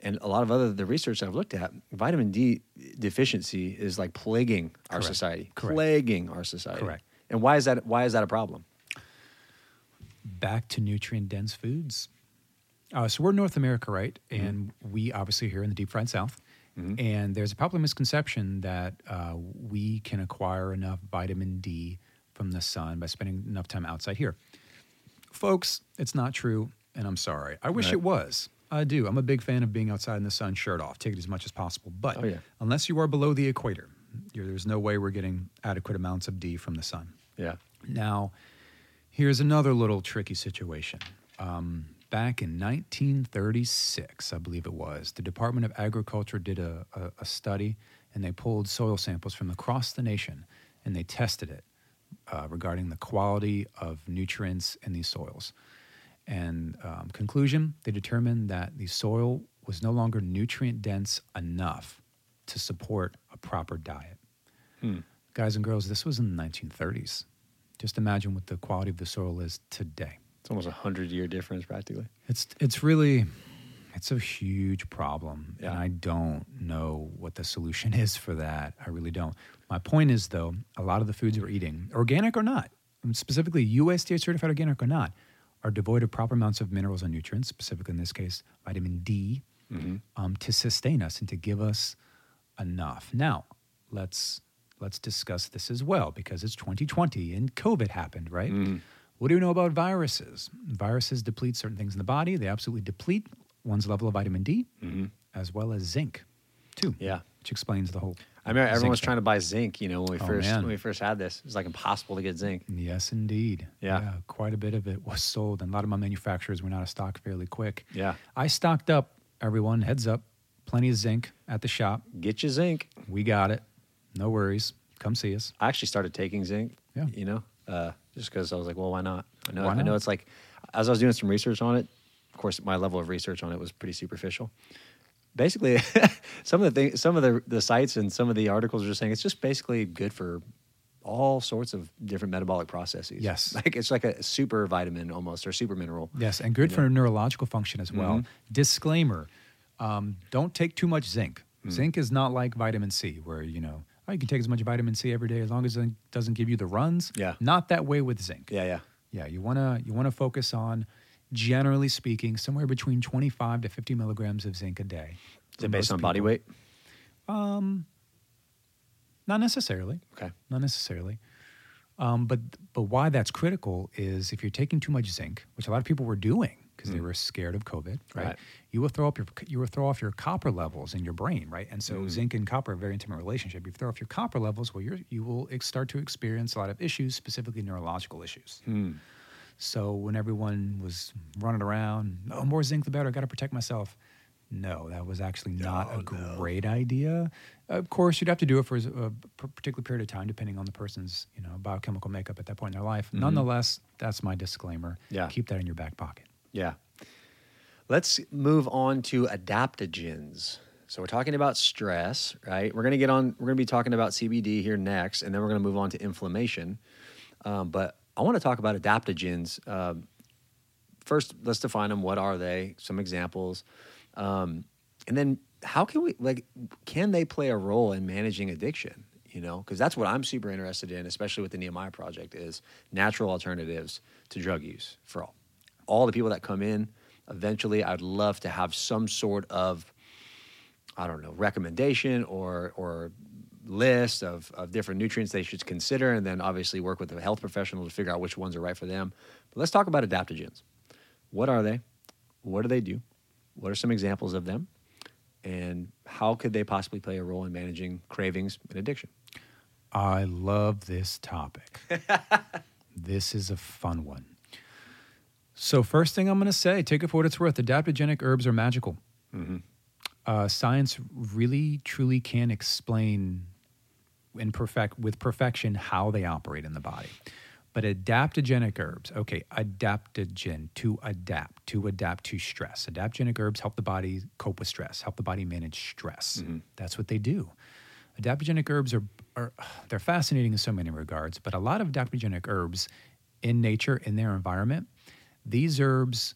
and a lot of other the research I've looked at, vitamin D deficiency is like plaguing our Correct. society, Correct. plaguing our society. Correct. And why is that? Why is that a problem? Back to nutrient dense foods. Uh, so we're North America, right? And we obviously here in the deep fried South. And there's a popular misconception that uh, we can acquire enough vitamin D from the sun by spending enough time outside here. Folks, it's not true, and I'm sorry. I wish Right. it was. I do. I'm a big fan of being outside in the sun, shirt off, take it as much as possible. But Oh, yeah. unless you are below the equator, you're, there's no way we're getting adequate amounts of D from the sun. Yeah. Now, here's another little tricky situation. Um, back in 1936, I believe it was, the Department of Agriculture did a, a, a study and they pulled soil samples from across the nation and they tested it uh, regarding the quality of nutrients in these soils. And um, conclusion, they determined that the soil was no longer nutrient dense enough to support a proper diet. Guys and girls, this was in the 1930s. Just imagine what the quality of the soil is today. It's almost a hundred year difference practically. It's it's really it's a huge problem, Yeah. and I don't know what the solution is for that. I really don't. My point is, though, a lot of the foods we're eating, organic or not, specifically USDA certified organic or not, are devoid of proper amounts of minerals and nutrients, specifically in this case, vitamin D, um, to sustain us and to give us enough. Now, let's let's discuss this as well because it's 2020 and COVID happened, right? Mm. What do you know about viruses? Viruses deplete certain things in the body. They absolutely deplete one's level of vitamin D mm-hmm. as well as zinc, too. Yeah. which explains the whole. I remember everyone was thing. trying to buy zinc. You know, when we Oh, first man. when we first had this, it was like impossible to get zinc. Yes, indeed. Yeah. quite a bit of it was sold, and a lot of my manufacturers went out of stock fairly quick. Yeah. I stocked up. Everyone, heads up, plenty of zinc at the shop. Get your zinc. We got it. No worries. Come see us. I actually started taking zinc. Yeah. You know, uh, just because I was like, well, why not? I know. Why I know it's like, as I was doing some research on it. Of course, my level of research on it was pretty superficial. Basically, some of the things, some of the the sites and some of the articles are just saying it's just basically good for all sorts of different metabolic processes. Yes. like it's like a super vitamin almost or super mineral. Yes, and good Yeah. for neurological function as well. Mhm. Disclaimer: um, Don't take too much zinc. Mm. Zinc is not like vitamin C, where you know oh, you can take as much vitamin C every day as long as it doesn't give you the runs. Yeah. Not that way with zinc. Yeah, yeah. Yeah, you wanna you wanna focus on, generally speaking, somewhere between twenty five to fifty milligrams of zinc a day. Is it based on body people. weight? Not necessarily. Okay. Not necessarily. Um, but but why that's critical is if you're taking too much zinc, which a lot of people were doing because they were scared of COVID, right? Right. You will throw up your you will throw off your copper levels in your brain, right? And so Mm. zinc and copper are a very intimate relationship. If you throw off your copper levels, well, you're, you will ex- start to experience a lot of issues, specifically neurological issues. Hmm. So when everyone was running around, oh, more zinc the better. I got to protect myself. No, that was actually not Oh, a great idea. Of course, you'd have to do it for a particular period of time, depending on the person's you know biochemical makeup at that point in their life. Nonetheless, that's my disclaimer. Mm-hmm. Yeah. keep that in your back pocket. Yeah. Let's move on to adaptogens. So we're talking about stress, right? We're going to get on. We're going to be talking about CBD here next, and then we're going to move on to inflammation. Um, but I want to talk about adaptogens. Um, first, let's define them. What are they? Some examples, um, and then how can we like? Can they play a role in managing addiction? You know, because that's what I'm super interested in, especially with the Nehemiah project, is natural alternatives to drug use for all. All the people that come in, eventually, I'd love to have some sort of I don't know, recommendation or or list of, of different nutrients they should consider, and then obviously work with a health professional to figure out which ones are right for them. But let's talk about adaptogens. What are they? What do they do? What are some examples of them? And how could they possibly play a role in managing cravings and addiction? I love this topic. this is a fun one. So, first thing I'm going to say, take it for what it's worth adaptogenic herbs are magical. Uh, science really, truly can explain in perfect, with perfection how they operate in the body. But adaptogenic herbs, okay, adaptogen, to adapt, to adapt to stress. Adaptogenic herbs help the body cope with stress, help the body manage stress. That's what they do. Adaptogenic herbs are, are they're fascinating in so many regards, but a lot of adaptogenic herbs in nature, in their environment, these herbs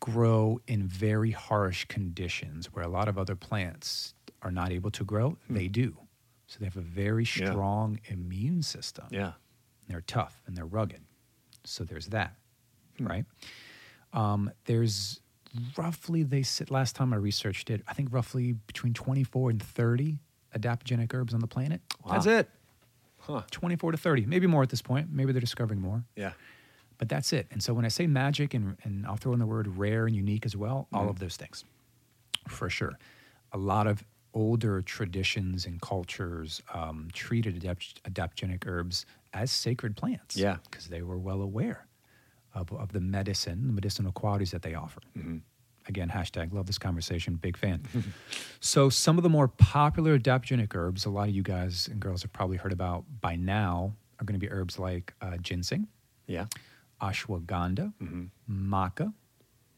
grow in very harsh conditions where a lot of other plants are not able to grow. They do. So they have a very Yeah. strong immune system. Yeah. They're tough and they're rugged. So there's that, right? Um, there's roughly, they said, last time I researched it, I think roughly between 24 and 30 adaptogenic herbs on the planet. That's it. Huh. 24 to 30, maybe more at this point. Maybe they're discovering more, Yeah. But that's it. And so when I say magic, and, and I'll throw in the word rare and unique as well, all Mm-hmm. of those things, for sure. A lot of older traditions and cultures um, treated adapt- adaptogenic herbs as sacred plants. Yeah. Because they were well aware of, of the medicine, the medicinal qualities that they offer. Mm-hmm. Again, hashtag love this conversation, big fan. so, some of the more popular adaptogenic herbs, a lot of you guys and girls have probably heard about by now, are going to be herbs like uh, ginseng, Yeah. Ashwagandha, Mm-hmm. maca,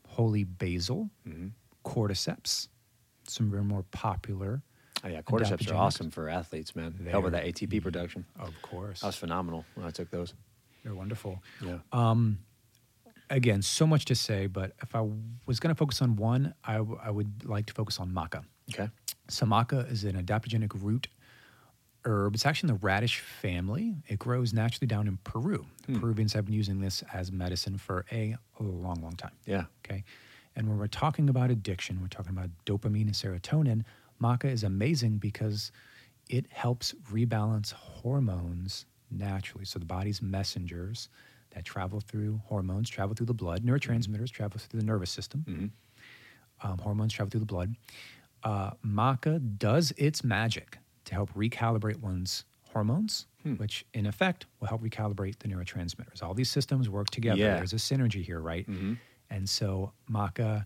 holy basil, cordyceps, some very more popular. Oh, yeah. Cordyceps are awesome for athletes, man. They Help with that ATP production. Of course. That was phenomenal when I took those. They're wonderful. Yeah. Again, so much to say, but if I was going to focus on one, I, w- I would like to focus on maca. okay. So maca is an adaptogenic root herb. It's actually in the radish family. It grows naturally down in Peru. The Peruvians have been using this as medicine for a long, long time. Yeah. Okay. And when we're talking about addiction, we're talking about dopamine and serotonin. Maca is amazing because it helps rebalance hormones naturally. So the body's messengers that travel through hormones travel through the blood, neurotransmitters travel through the nervous system, um, hormones travel through the blood. Uh, maca does its magic to help recalibrate one's hormones, hmm. which in effect will help recalibrate the neurotransmitters. All these systems work together. Yeah. There's a synergy here, right? Mm-hmm. And so maca,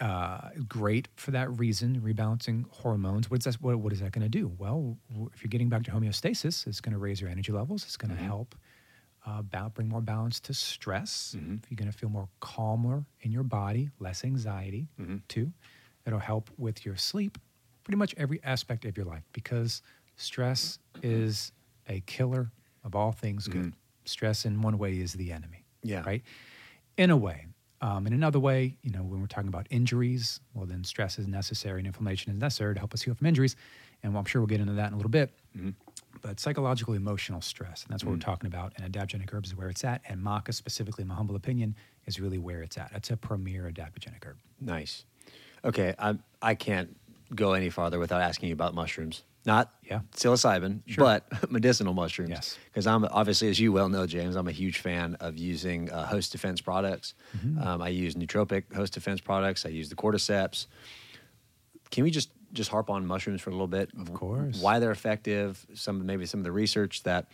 uh, great for that reason, rebalancing hormones. What's that, what, what is that going to do? Well, if you're getting back to homeostasis, it's going to raise your energy levels. It's going to mm-hmm. help uh, bring more balance to stress. Mm-hmm. You're going to feel more calmer in your body, less anxiety too. It'll help with your sleep, pretty much every aspect of your life because stress is a killer of all things mm-hmm. good. Stress, in one way, is the enemy. Yeah. Right? In a way. Um, in another way, you know, when we're talking about injuries, well, then stress is necessary and inflammation is necessary to help us heal from injuries. And I'm sure we'll get into that in a little bit. Mm-hmm. But psychological, emotional stress, and that's what we're mm. talking about. And adaptogenic herbs is where it's at. And maca, specifically, in my humble opinion, is really where it's at. It's a premier adaptogenic herb. Nice. Okay, I I can't go any farther without asking you about mushrooms. Not Yeah. psilocybin, Sure. but medicinal mushrooms. Yes. Because I'm obviously, as you well know, James, I'm a huge fan of using uh, host defense products. Mm-hmm. Um, I use nootropic host defense products. I use the cordyceps. Can we just just harp on mushrooms for a little bit? Of course. Why they're effective? Some maybe some of the research that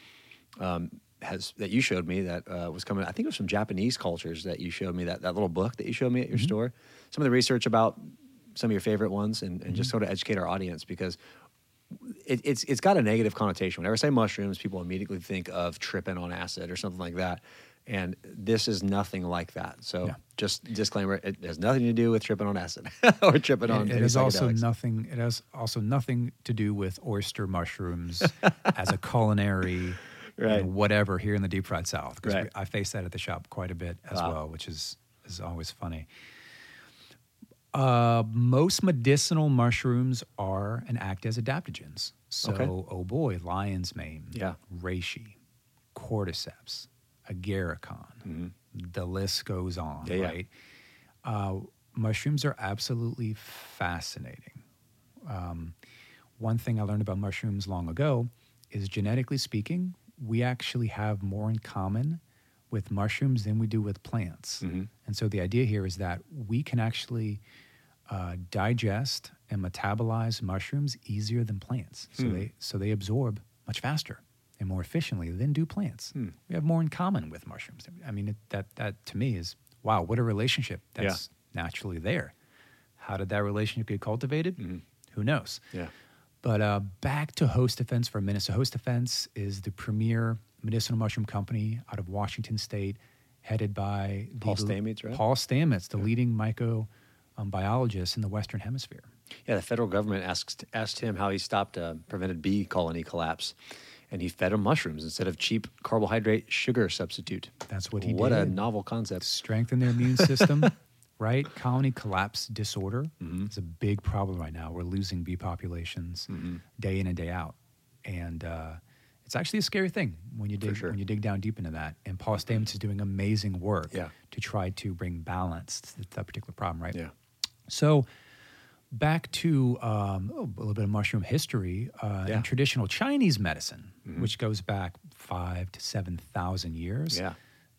um, has that you showed me that uh, was coming. I think it was from Japanese cultures that you showed me that that little book that you showed me at your Mm-hmm. store. Some of the research about some of your favorite ones, and, and Mm-hmm. just sort of educate our audience because it, it's it's got a negative connotation. Whenever I say mushrooms, people immediately think of tripping on acid or something like that. And this is nothing like that. So Yeah. just disclaimer: it has nothing to do with tripping on acid or tripping on. It, it has also nothing. It has also nothing to do with oyster mushrooms as a culinary, Right. whatever here in the deep fried south. Because Right. I face that at the shop quite a bit as Wow. well, which is is always funny. Uh, most medicinal mushrooms are and act as adaptogens. So, Okay. oh boy, lion's mane, Yeah. reishi, cordyceps, agarikon. The list goes on, Mm-hmm. Yeah, yeah. right? Uh, mushrooms are absolutely fascinating. Um, one thing I learned about mushrooms long ago is genetically speaking, we actually have more in common with mushrooms than we do with plants. Mhm. And so the idea here is that we can actually uh, digest and metabolize mushrooms easier than plants. So Hmm. they so they absorb much faster and more efficiently than do plants. Hmm. We have more in common with mushrooms. I mean, it, that that to me is wow, what a relationship Yeah. that's naturally there. How did that relationship get cultivated? Mhm. Who knows? Yeah. But uh, back to Host Defense for a minute. So, Host Defense is the premier medicinal mushroom company out of Washington State, headed by the Paul Stamets, right? Paul Stamets, the leading myco um, biologist in the Western Hemisphere. Yeah, the federal government asked asked him how he stopped a prevented bee colony collapse, and he fed them mushrooms instead of cheap carbohydrate sugar substitute. That's what he did. what a novel concept. Strengthen their immune system, right? Colony collapse disorder Mhm. is a big problem right now. We're losing bee populations Mhm. day in and day out, and uh, it's actually a scary thing when you dig sure. when you dig down deep into that. And Paul Stamets is doing amazing work Yeah. to try to bring balance to that particular problem, right? Yeah. So, back to um, oh, a little bit of mushroom history. Uh, Yeah. In traditional Chinese medicine, Mhm. which goes back five to seven thousand years, Yeah.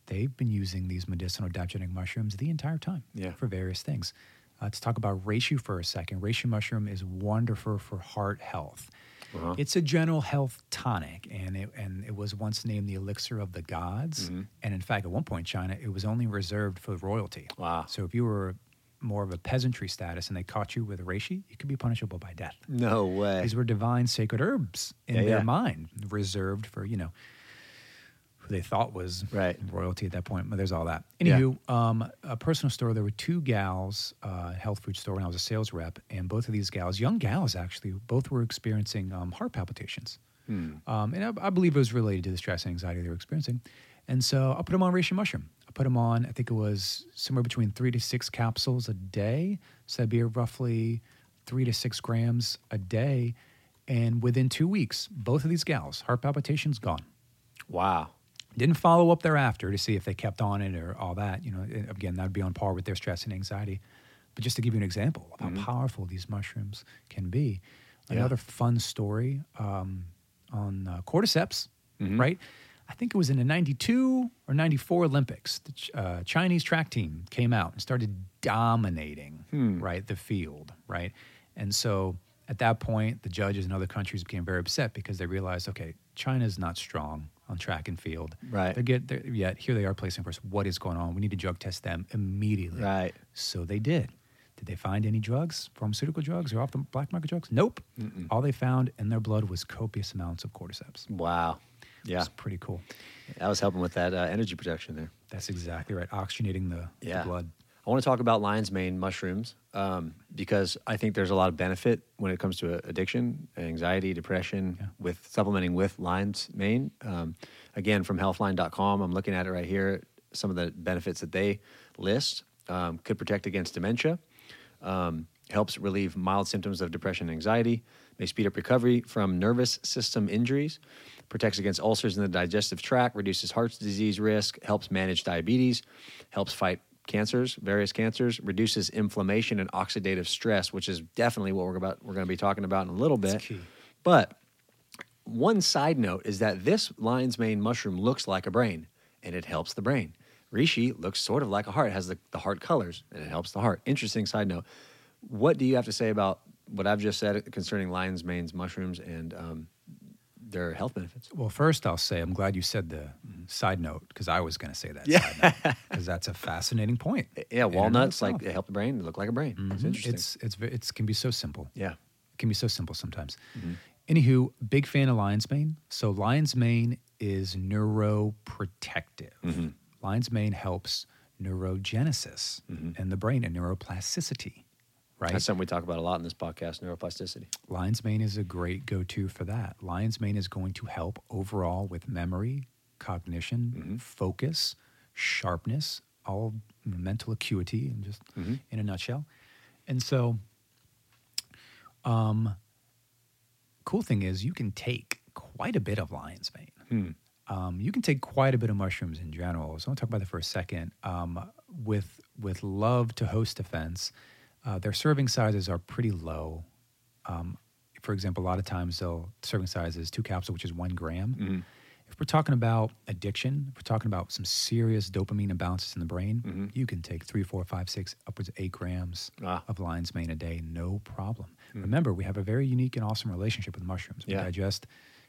they've been using these medicinal adaptogenic mushrooms the entire time Yeah. for various things. Uh, let's talk about reishi for a second. Reishi mushroom is wonderful for heart health. Uh-huh. It's a general health tonic, and it, and it was once named the elixir of the gods. Mhm. And in fact, at one point China, it was only reserved for royalty. Wow. So if you were more of a peasantry status and they caught you with a reishi, you could be punishable by death. No way. These were divine sacred herbs in Yeah, their yeah. mind, reserved for, you know, who they thought was Right. royalty at that point. But there's all that. Yeah. Anywho, um, a personal story. There were two gals, uh, health food store when I was a sales rep, and both of these gals, young gals actually, both were experiencing um, heart palpitations. Hmm. Um, and I, I believe it was related to the stress and anxiety they were experiencing. And so I put them on reishi mushroom. Put them on, I think it was somewhere between three to six capsules a day. So that'd be roughly three to six grams a day. And within two weeks, both of these gals, heart palpitations gone. Wow. Didn't follow up thereafter to see if they kept on it or all that. You know, again, that'd be on par with their stress and anxiety. But just to give you an example of Mhm. how powerful these mushrooms can be. Yeah. Another fun story um, on uh, cordyceps, Mhm. right? I think it was in the 92 or 94 Olympics. The Ch- uh, Chinese track team came out and started dominating, Hmm. right, the field, right? And so at that point, the judges in other countries became very upset because they realized, okay, China's not strong on track and field. Right. They get they're, yet here they are placing first. What is going on? We need to drug test them immediately. Right. So they did. Did they find any drugs, pharmaceutical drugs, or off the black market drugs? Nope. Mm-mm. All they found in their blood was copious amounts of cordyceps. Wow. Yeah. It's pretty cool. I was helping with that uh, energy production there. That's exactly right. Oxygenating the, the blood. I want to talk about lion's mane mushrooms um, because I think there's a lot of benefit when it comes to uh, addiction, anxiety, depression Yeah. with supplementing with lion's mane. Um, again, from healthline.com, I'm looking at it right here. Some of the benefits that they list um, could protect against dementia, um, helps relieve mild symptoms of depression and anxiety, may speed up recovery from nervous system injuries, protects against ulcers in the digestive tract, reduces heart disease risk, helps manage diabetes, helps fight cancers, various cancers, reduces inflammation and oxidative stress, which is definitely what we're about we're going to be talking about in a little bit. But one side note is that this lion's mane mushroom looks like a brain and it helps the brain. Reishi looks sort of like a heart, it has the, the heart colors and it helps the heart. Interesting side note. What do you have to say about what I've just said concerning lion's mane's mushrooms and um, their health benefits? Well, first I'll say I'm glad you said the side note because I was going to say that Yeah. side note because that's a fascinating point. Yeah, in and of walnuts like they help the brain. They look like a brain. It's Mhm. interesting. It's it's it's can be so simple. yeah. It can be so simple sometimes. Mhm. Anywho, big fan of lion's mane. So lion's mane is neuroprotective. Mhm. Lion's mane helps neurogenesis Mhm. in the brain and neuroplasticity. Right. That's something we talk about a lot in this podcast, neuroplasticity. Lion's mane is a great go-to for that. Lion's mane is going to help overall with memory, cognition, Mhm. focus, sharpness, all mental acuity, and just Mhm. in a nutshell. And so, um, cool thing is you can take quite a bit of lion's mane. Hmm. Um, you can take quite a bit of mushrooms in general. So I want to talk about that for a second. Um, with with love to host defense, uh, their serving sizes are pretty low. Um, for example, a lot of times they'll serving size is two capsules, which is one gram. Mm-hmm. If we're talking about addiction, if we're talking about some serious dopamine imbalances in the brain, Mm-hmm. you can take three, four, five, six, upwards of eight grams Ah. of lion's mane a day, no problem. Remember, we have a very unique and awesome relationship with mushrooms. We Yeah. digest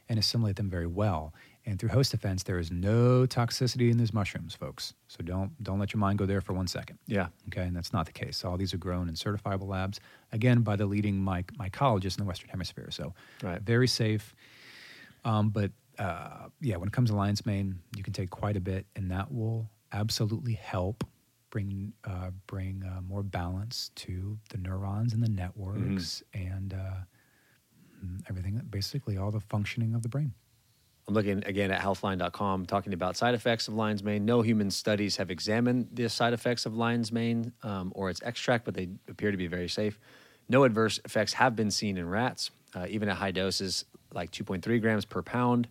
and assimilate them very well. And through host defense, there is no toxicity in these mushrooms, folks. So don't don't let your mind go there for one second. Yeah. Okay, and that's not the case. All these are grown in certifiable labs, again by the leading myc- mycologists in the Western Hemisphere. So Right. very safe. Um, but uh, yeah, when it comes to lion's mane, you can take quite a bit, and that will absolutely help bring uh, bring uh, more balance to the neurons and the networks and uh, everything. Basically, all the functioning of the brain. I'm looking again at healthline.com talking about side effects of lion's mane. No human studies have examined the side effects of lion's mane um, or its extract, but they appear to be very safe. No adverse effects have been seen in rats, uh, even at high doses like 2.3 grams per pound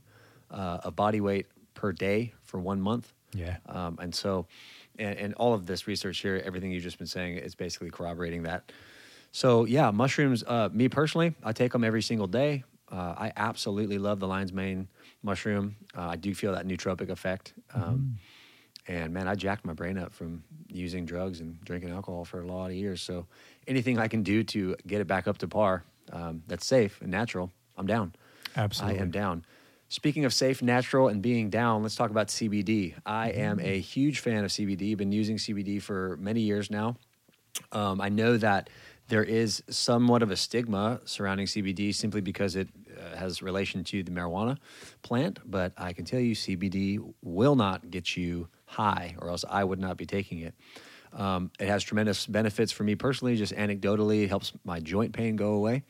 uh, of body weight per day for one month. Yeah. Um, and so, and, and all of this research here, everything you've just been saying, is basically corroborating that. So, yeah, mushrooms, uh, me personally, I take them every single day. Uh, I absolutely love the lion's mane mushroom. Uh, I do feel that nootropic effect. Um, And man, I jacked my brain up from using drugs and drinking alcohol for a lot of years. So, anything I can do to get it back up to par um, that's safe and natural, I'm down. Absolutely. I am down. Speaking of safe, natural, and being down, let's talk about CBD. I am a huge fan of CBD. Been using CBD for many years now. Um, I know that there is somewhat of a stigma surrounding CBD simply because it uh, has relation to the marijuana plant, but I can tell you CBD will not get you high, or else I would not be taking it. Um, it has tremendous benefits for me personally, just anecdotally, it helps my joint pain go away.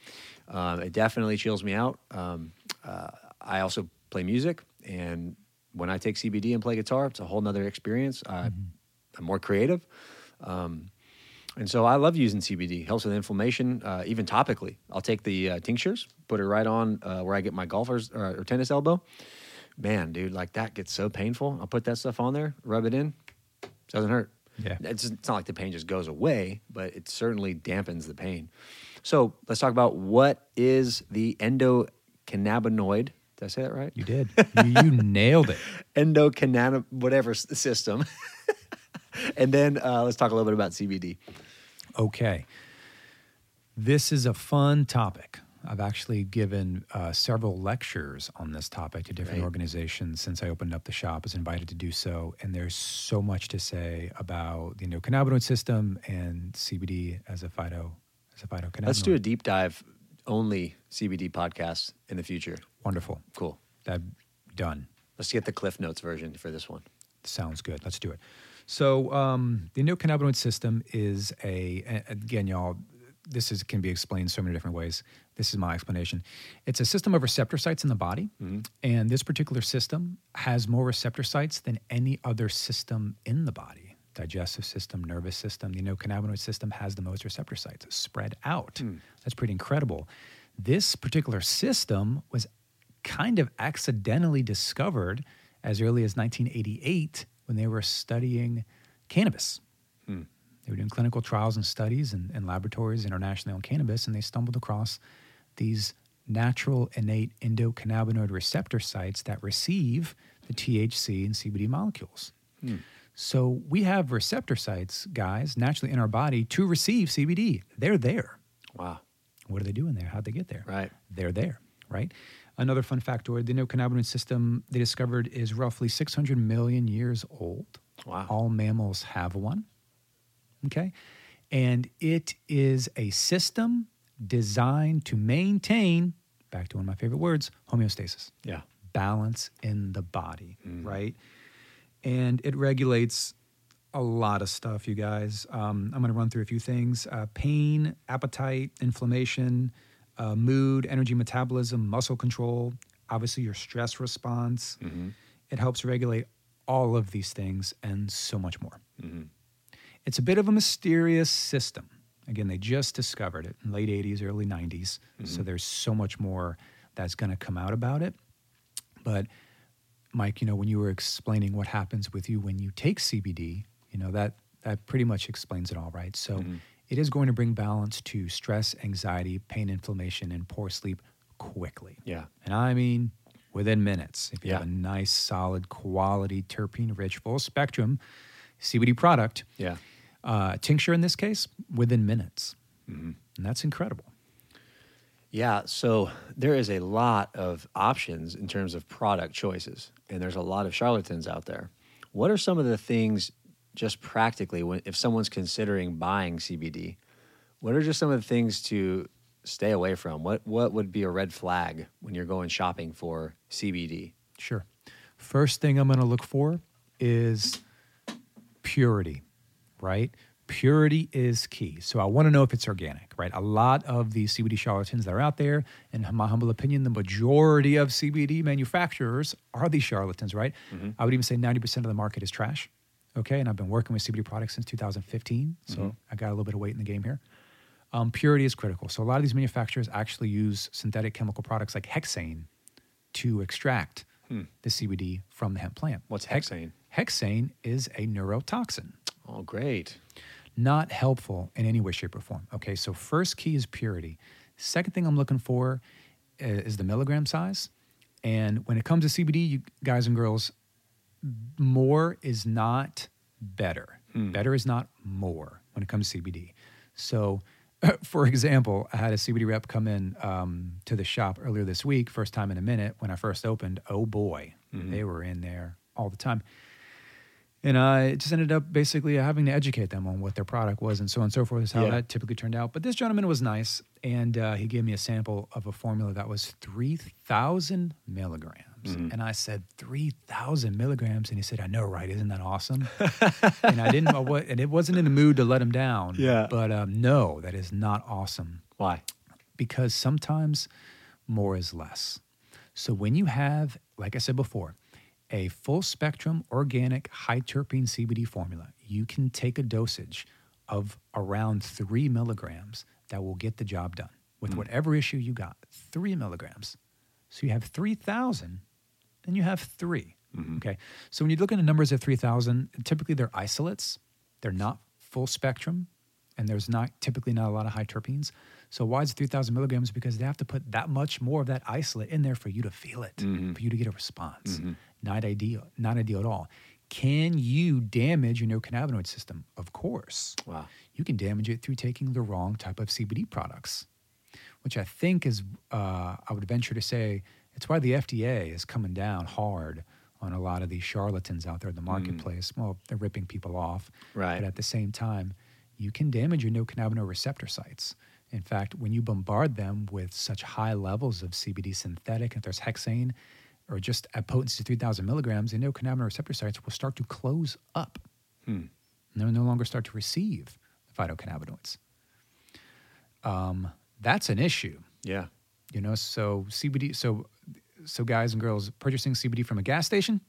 Um, it definitely chills me out. Um, uh, I also play music, and when I take CBD and play guitar, it's a whole nother experience. I, I'm more creative. Um, and so I love using CBD. Helps with inflammation, uh, even topically. I'll take the uh, tinctures, put it right on uh, where I get my golfer's uh, or tennis elbow. Man, dude, like that gets so painful. I'll put that stuff on there, rub it in, doesn't hurt. Yeah. It's, it's not like the pain just goes away, but it certainly dampens the pain. So let's talk about what is the endocannabinoid. Did I say that right? You did. you, you nailed it. endocannabinoid whatever system. and then uh, let's talk a little bit about CBD. Okay. This is a fun topic. I've actually given uh, several lectures on this topic to different Right. organizations since I opened up the shop. I was invited to do so, and there's so much to say about the endocannabinoid system and CBD as a phyto as a phytocannabinoid. Let's do a deep dive only CBD podcast in the future. Wonderful. Cool. That done. Let's get the Cliff Notes version for this one. Sounds good. Let's do it. So um, the endocannabinoid system is a again, y'all. This is can be explained so many different ways. This is my explanation. It's a system of receptor sites in the body, and this particular system has more receptor sites than any other system in the body. Digestive system, nervous system, the endocannabinoid system has the most receptor sites spread out. That's pretty incredible. This particular system was kind of accidentally discovered as early as 1988 when they were studying cannabis. Hmm. They were doing clinical trials and studies in, in laboratories internationally on cannabis, and they stumbled across these natural innate endocannabinoid receptor sites that receive the THC and CBD molecules. Hmm. So we have receptor sites, guys, naturally in our body to receive CBD. They're there. Wow. What are they doing there? How'd they get there? Right. They're there, right? Another fun factoid the endocannabinoid system they discovered is roughly 600 million years old. Wow. All mammals have one. Okay. And it is a system designed to maintain, back to one of my favorite words, homeostasis Yeah. balance in the body, right? And it regulates a lot of stuff, you guys. Um, I'm going to run through a few things uh, pain, appetite, inflammation, uh, mood, energy metabolism, muscle control, obviously your stress response. Mm-hmm. It helps regulate all of these things and so much more. Mm-hmm. It's a bit of a mysterious system. Again, they just discovered it in late 80s, early 90s. So mm-hmm. there's so much more that's going to come out about it. But Mike, you know, when you were explaining what happens with you when you take CBD, you know, that that pretty much explains it all, right? So it is going to bring balance to stress, anxiety, pain, inflammation, and poor sleep quickly. Yeah. And I mean within minutes. If you have a nice, solid, quality, terpene rich, full spectrum CBD product, Yeah. uh, tincture in this case, within minutes. Mm-hmm. And that's incredible. Yeah, so there is a lot of options in terms of product choices, and there's a lot of charlatans out there. What are some of the things, just practically, when, if someone's considering buying CBD, what are just some of the things to stay away from? What what would be a red flag when you're going shopping for CBD? Sure. First thing I'm going to look for is purity, right? Purity is key. So I want to know if it's organic, right? A lot of these CBD charlatans that are out there, in my humble opinion, the majority of CBD manufacturers are these charlatans, right? Mm-hmm. I would even say 90% of the market is trash. Okay. And I've been working with CBD products since 2015. So mm-hmm. I got a little bit of weight in the game here. Um, purity is critical. So a lot of these manufacturers actually use synthetic chemical products like hexane to extract hmm. the CBD from the hemp plant. What's hexane? Hexane is a neurotoxin, Oh, great. not helpful in any way, shape, or form. Okay, so first key is purity. Second thing I'm looking for uh, is the milligram size. And when it comes to CBD, you guys and girls, more is not better. Better is not more when it comes to CBD. So, for example, I had a CBD rep come in um, to the shop earlier this week, first time in a minute. When I first opened, oh boy, they were in there all the time. And I just ended up basically having to educate them on what their product was and so on and so forth, is how Yeah. that typically turned out. But this gentleman was nice, and uh, he gave me a sample of a formula that was 3,000 milligrams. And I said, 3,000 milligrams? And he said, I know, right? Isn't that awesome? and I didn't know what, and it wasn't in the mood to let him down. Yeah. But um, no, that is not awesome Why? because sometimes more is less. So when you have, like I said before, a full spectrum organic high terpene CBD formula, you can take a dosage of around three milligrams that will get the job done with whatever issue you got. Three milligrams. So you have 3,000, then you have 3 mm-hmm. Okay. So when you look at the numbers of 3,000, typically they're isolates, they're not full spectrum, and there's not typically not a lot of high terpenes. So why is 3,000 milligrams? Because they have to put that much more of that isolate in there for you to feel it, mm-hmm. for you to get a response. Mm-hmm. Not ideal, not ideal at all. Can you damage your endocannabinoid system? Of course. Wow. You can damage it through taking the wrong type of CBD products, which I think is, uh, I would venture to say, it's why the FDA is coming down hard on a lot of these charlatans out there in the marketplace. Well, they're ripping people off. Right. But at the same time, you can damage your endocannabinoid receptor sites. In fact, when you bombard them with such high levels of CBD synthetic, if there's hexane or just at potency of 3,000 milligrams, the endocannabinoid receptor sites will start to close up. And they'll no longer start to receive the phytocannabinoids. Um, that's an issue. Yeah. You know, so CBD, so so guys and girls purchasing CBD from a gas station,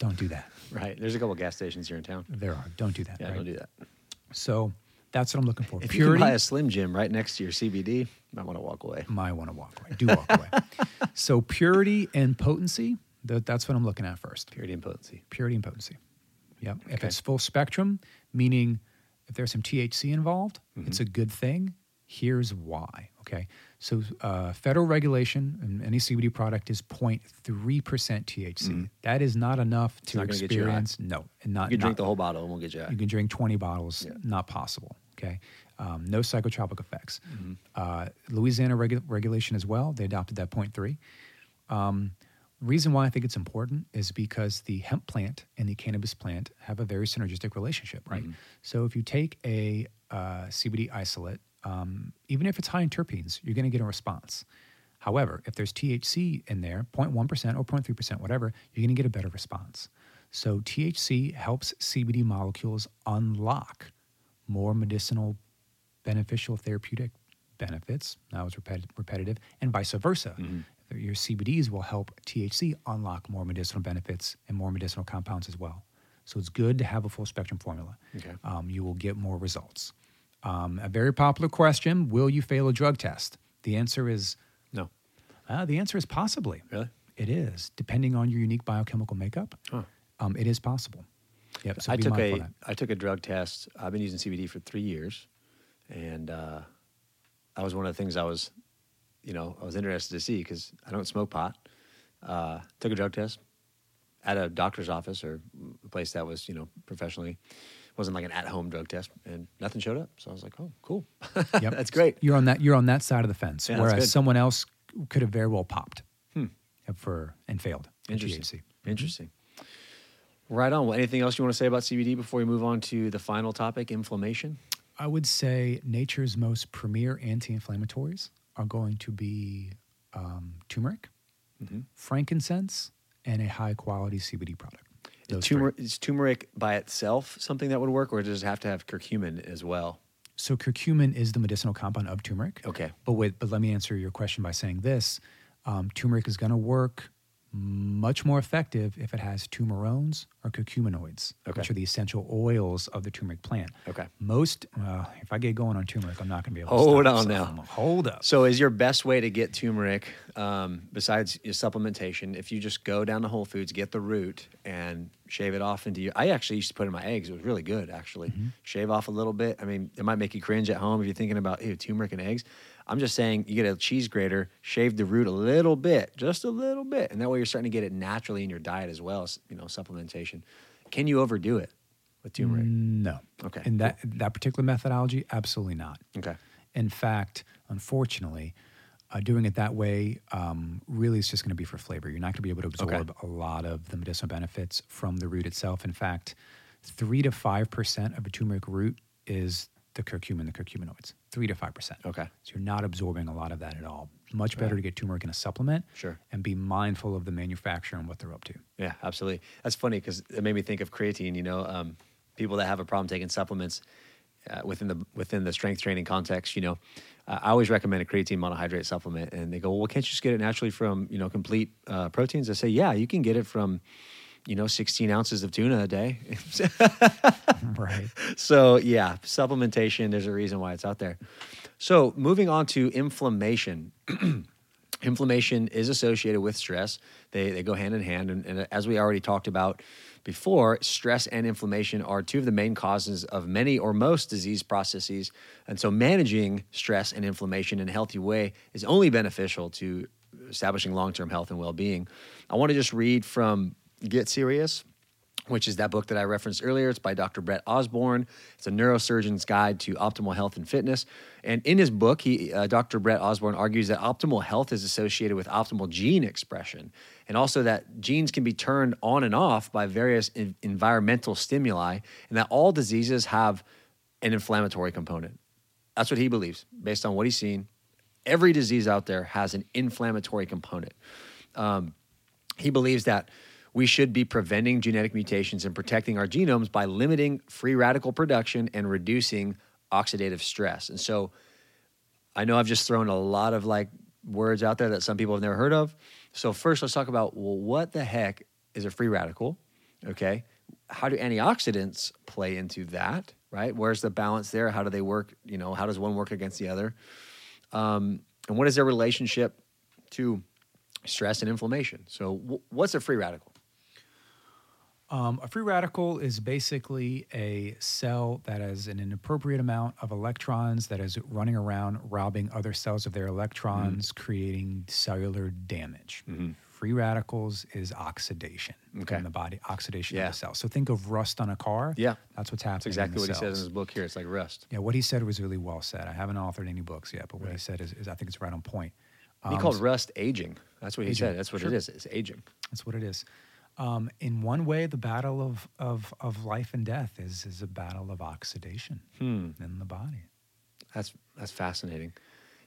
don't do that. Right. There's a couple gas stations here in town. There are. Don't do that. Yeah, right? don't do that. So that's what I'm looking for. If you Purity. can buy a Slim Jim right next to your CBD, you might want to walk away. might want to walk away. Do walk away. so purity and potency, th- that's what I'm looking at first. Purity and potency. Purity and potency. Yep. If it's full spectrum, meaning if there's some THC involved, it's mm-hmm. a good thing. Here's why. Okay. So uh, federal regulation in any CBD product is 0.3% THC. That is not enough to not gonna get you high. experience. No, and not You can drink the whole bottle and we'll get you out. you can drink 20 bottles, Yeah. not possible. Okay. Um, no psychotropic effects. Mm-hmm. Uh, Louisiana regu- regulation as well, they adopted that 0.3. Um, reason why I think it's important is because the hemp plant and the cannabis plant have a very synergistic relationship, right? Mm-hmm. So if you take a uh, CBD isolate, um, even if it's high in terpenes, you're going to get a response. However, if there's THC in there, 0.1% or 0.3%, whatever, you're going to get a better response. So THC helps CBD molecules unlock more medicinal, beneficial therapeutic benefits. Now it's repeti- repetitive, and vice versa. Your CBDs will help THC unlock more medicinal benefits and more medicinal compounds as well. So it's good to have a full spectrum formula. Okay. Um, you will get more results. Um, a very popular question: Will you fail a drug test? The answer is No. uh, the answer is possibly. Really? It is, depending on your unique biochemical makeup. Huh. Um, it is possible. Yep. So I took a. I took a drug test. I've been using CBD for three years, and uh, that was one of the things I was, you know, I was interested to see because I don't smoke pot. Uh, took a drug test at a doctor's office or a place that was, you know, professionally. Wasn't like an at-home drug test, and nothing showed up. So I was like, "Oh, cool, Yep. that's great." You're on that. You're on that side of the fence, Yeah, whereas someone else could have very well popped Hmm. for and failed. in Interesting. THC. Interesting. Right on. Well, anything else you want to say about CBD before we move on to the final topic, inflammation? I would say nature's most premier anti-inflammatories are going to be um, turmeric, Mm-hmm. frankincense, and a high-quality CBD product. Those three. Is turmeric by itself something that would work, or does it have to have curcumin as well? So curcumin is the medicinal compound of turmeric. Okay. But wait, but let me answer your question by saying this: um, turmeric is going to work much more effective if it has turmerones or curcuminoids, Okay. which are the essential oils of the turmeric plant. Okay. Most, uh, if I get going on turmeric, I'm not going to be able to Hold on so now. Hold up. So, is your best way to get turmeric, um, besides your supplementation, if you just go down to Whole Foods, get the root, and shave it off into you. I actually used to put in my eggs. It was really good, actually. Mm-hmm. Shave off a little bit. I mean, it might make you cringe at home if you're thinking about ew, turmeric and eggs. I'm just saying, you get a cheese grater, shave the root a little bit, just a little bit, and that way you're starting to get it naturally in your diet as well as you know supplementation. Can you overdo it with turmeric? No. Okay, And that that particular methodology, absolutely not. Okay. In fact, unfortunately, uh, doing it that way um, really is just going to be for flavor. You're not going to be able to Okay. absorb a lot of the medicinal benefits from the root itself. In fact, three to five percent of a turmeric root is the curcumin, the curcuminoids. Three to five percent. Okay. So you're not absorbing a lot of that at all. Much better to get turmeric in a supplement. Sure. And be mindful of the manufacturer and what they're up to. Yeah, absolutely. That's funny because it made me think of creatine. You know, um, people that have a problem taking supplements uh, within the within the strength training context. You know, uh, I always recommend a creatine monohydrate supplement, and they go, "Well, can't you just get it naturally from you know complete uh, proteins?" I say, "Yeah, you can get it from." You know, 16 ounces of tuna a day. right. so yeah, supplementation. There's a reason why it's out there. So moving on to inflammation. inflammation is associated with stress. They they go hand in hand, and, and as we already talked about before, stress and inflammation are two of the main causes of many or most disease processes. And so, managing stress and inflammation in a healthy way is only beneficial to establishing long term health and well being. I want to just read from Get Serious which is that book that I referenced earlier. It's by Dr. Brett Osborn. It's a neurosurgeon's guide to optimal health and fitness. And in his book, he, uh, Dr. Brett Osborn argues that optimal health is associated with optimal gene expression, and also that genes can be turned on and off by various en- environmental stimuli, and that all diseases have an inflammatory component. That's what he believes, based on what he's seen. Every disease out there has an inflammatory component he believes that we should be preventing genetic mutations and protecting our genomes by limiting free radical production and reducing oxidative stress. And so I know I've just thrown a lot of like words out there that some people have never heard of. So first let's talk about well what the heck is a free radical? Okay? How do antioxidants play into that, right? Where's the balance there? How do they work, you know, how does one work against the other? Um, and what is their relationship to stress and inflammation. So, w- what's a free radical? Um, a free radical is basically a cell that has an inappropriate amount of electrons that is running around robbing other cells of their electrons, creating cellular damage. Free radicals is oxidation Okay. in the body, oxidation Yeah. of the cell. So think of rust on a car. Yeah. that's what's happening. That's exactly what the he says in his book here. It's like rust. Yeah, what he said was really well said. I haven't authored any books yet, but what he said is, is I think it's right on point. he Um, called rust aging. That's what he Aging, said. That's what sure. it is. It's aging. That's what it is. Um, in one way, the battle of, of, of life and death is, is a battle of oxidation Hmm. in the body. That's that's fascinating.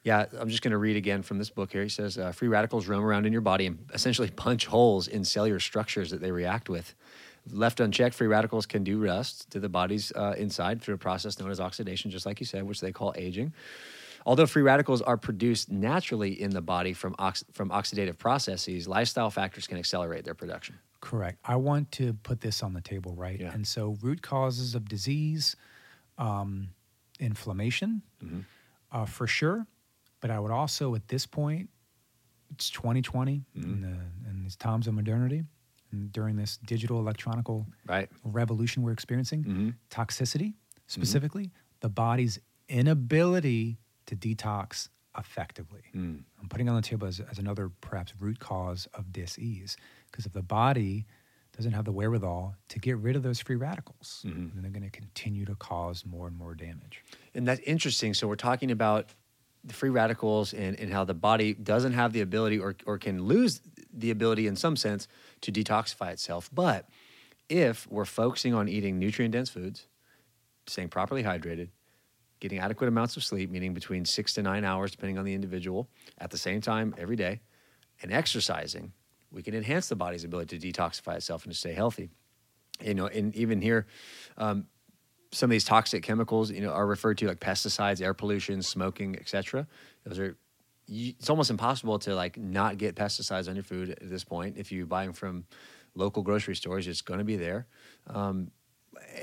Yeah, I'm just going to read again from this book here. He says uh, free radicals roam around in your body and essentially punch holes in cellular structures that they react with. Left unchecked, free radicals can do rust to the body's uh, inside through a process known as oxidation, just like you said, which they call aging. Although free radicals are produced naturally in the body from, ox- from oxidative processes, lifestyle factors can accelerate their production. Correct. I want to put this on the table, right? Yeah. And so, root causes of disease, um, inflammation, Mm-hmm. uh, for sure. But I would also, at this point, it's 2020 Mm-hmm. in, the, in these times of modernity, and during this digital electronical Right. revolution we're experiencing, Mhm. toxicity specifically, the body's inability to detox effectively. I'm putting on the table as, as another perhaps root cause of disease. Because if the body doesn't have the wherewithal to get rid of those free radicals, mm-hmm. then they're going to continue to cause more and more damage. And that's interesting. So we're talking about the free radicals and, and how the body doesn't have the ability or, or can lose the ability in some sense to detoxify itself. But if we're focusing on eating nutrient dense foods, staying properly hydrated, getting adequate amounts of sleep, meaning between six to nine hours, depending on the individual, at the same time every day, and exercising, we can enhance the body's ability to detoxify itself and to stay healthy. You know, and even here, um, some of these toxic chemicals, you know, are referred to like pesticides, air pollution, smoking, etc. Those are. You, it's almost impossible to like not get pesticides on your food at this point. If you buy them from local grocery stores, it's going to be there. Um,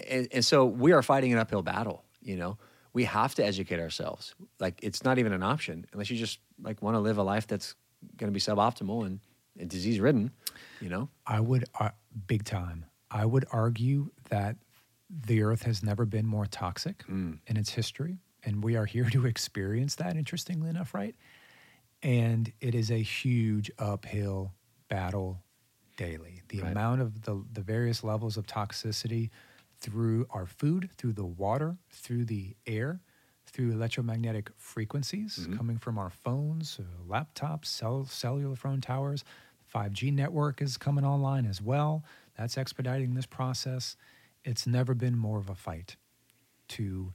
and, and so we are fighting an uphill battle. You know, we have to educate ourselves. Like it's not even an option unless you just like want to live a life that's going to be suboptimal and disease ridden. You know, I would, uh, big time, I would argue that the earth has never been more toxic in its history. And we are here to experience that, interestingly enough, right? And it is a huge uphill battle daily. The Right. amount of the, the various levels of toxicity through our food, through the water, through the air, through electromagnetic frequencies coming from our phones, uh, laptops, cell, cellular phone towers. 5G network is coming online as well. That's expediting this process. It's never been more of a fight to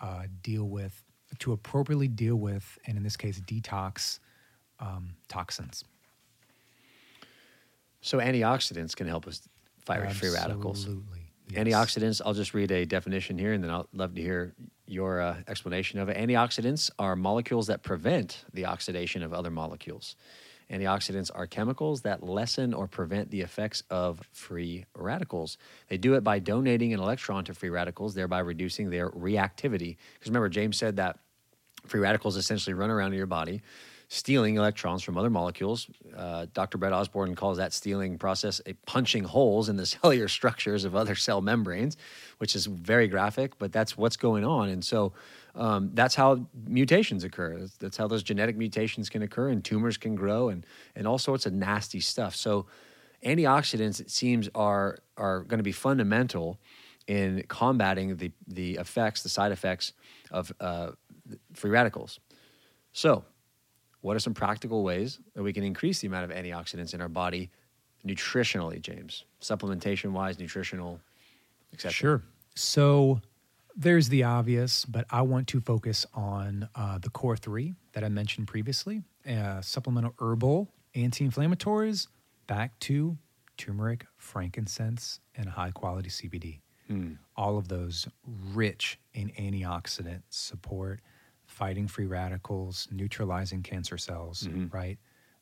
uh, deal with, to appropriately deal with, and in this case, detox um, toxins. so antioxidants can help us fight free radicals. Absolutely. Yes. Antioxidants, I'll just read a definition here and then I'll love to hear your uh, explanation of it. Antioxidants are molecules that prevent the oxidation of other molecules. Antioxidants are chemicals that lessen or prevent the effects of free radicals. They do it by donating an electron to free radicals, thereby reducing their reactivity. Because remember, James said that free radicals essentially run around in your body, stealing electrons from other molecules. Uh, Dr. Brett Osborn calls that stealing process a punching holes in the cellular structures of other cell membranes, which is very graphic, but that's what's going on. And so um, that's how mutations occur. That's, how those genetic mutations can occur, and tumors can grow, and and all sorts of nasty stuff. So antioxidants, it seems, are are going to be fundamental in combating the the effects, the side effects of uh, free radicals. So, what are some practical ways that we can increase the amount of antioxidants in our body nutritionally, James? Supplementation wise, nutritional, etc. Sure. So there's the obvious, but I want to focus on uh, the core three that I mentioned previously uh, supplemental herbal anti inflammatories, back to turmeric, frankincense, and high quality CBD. All of those rich in antioxidant support, fighting free radicals, neutralizing cancer cells, right?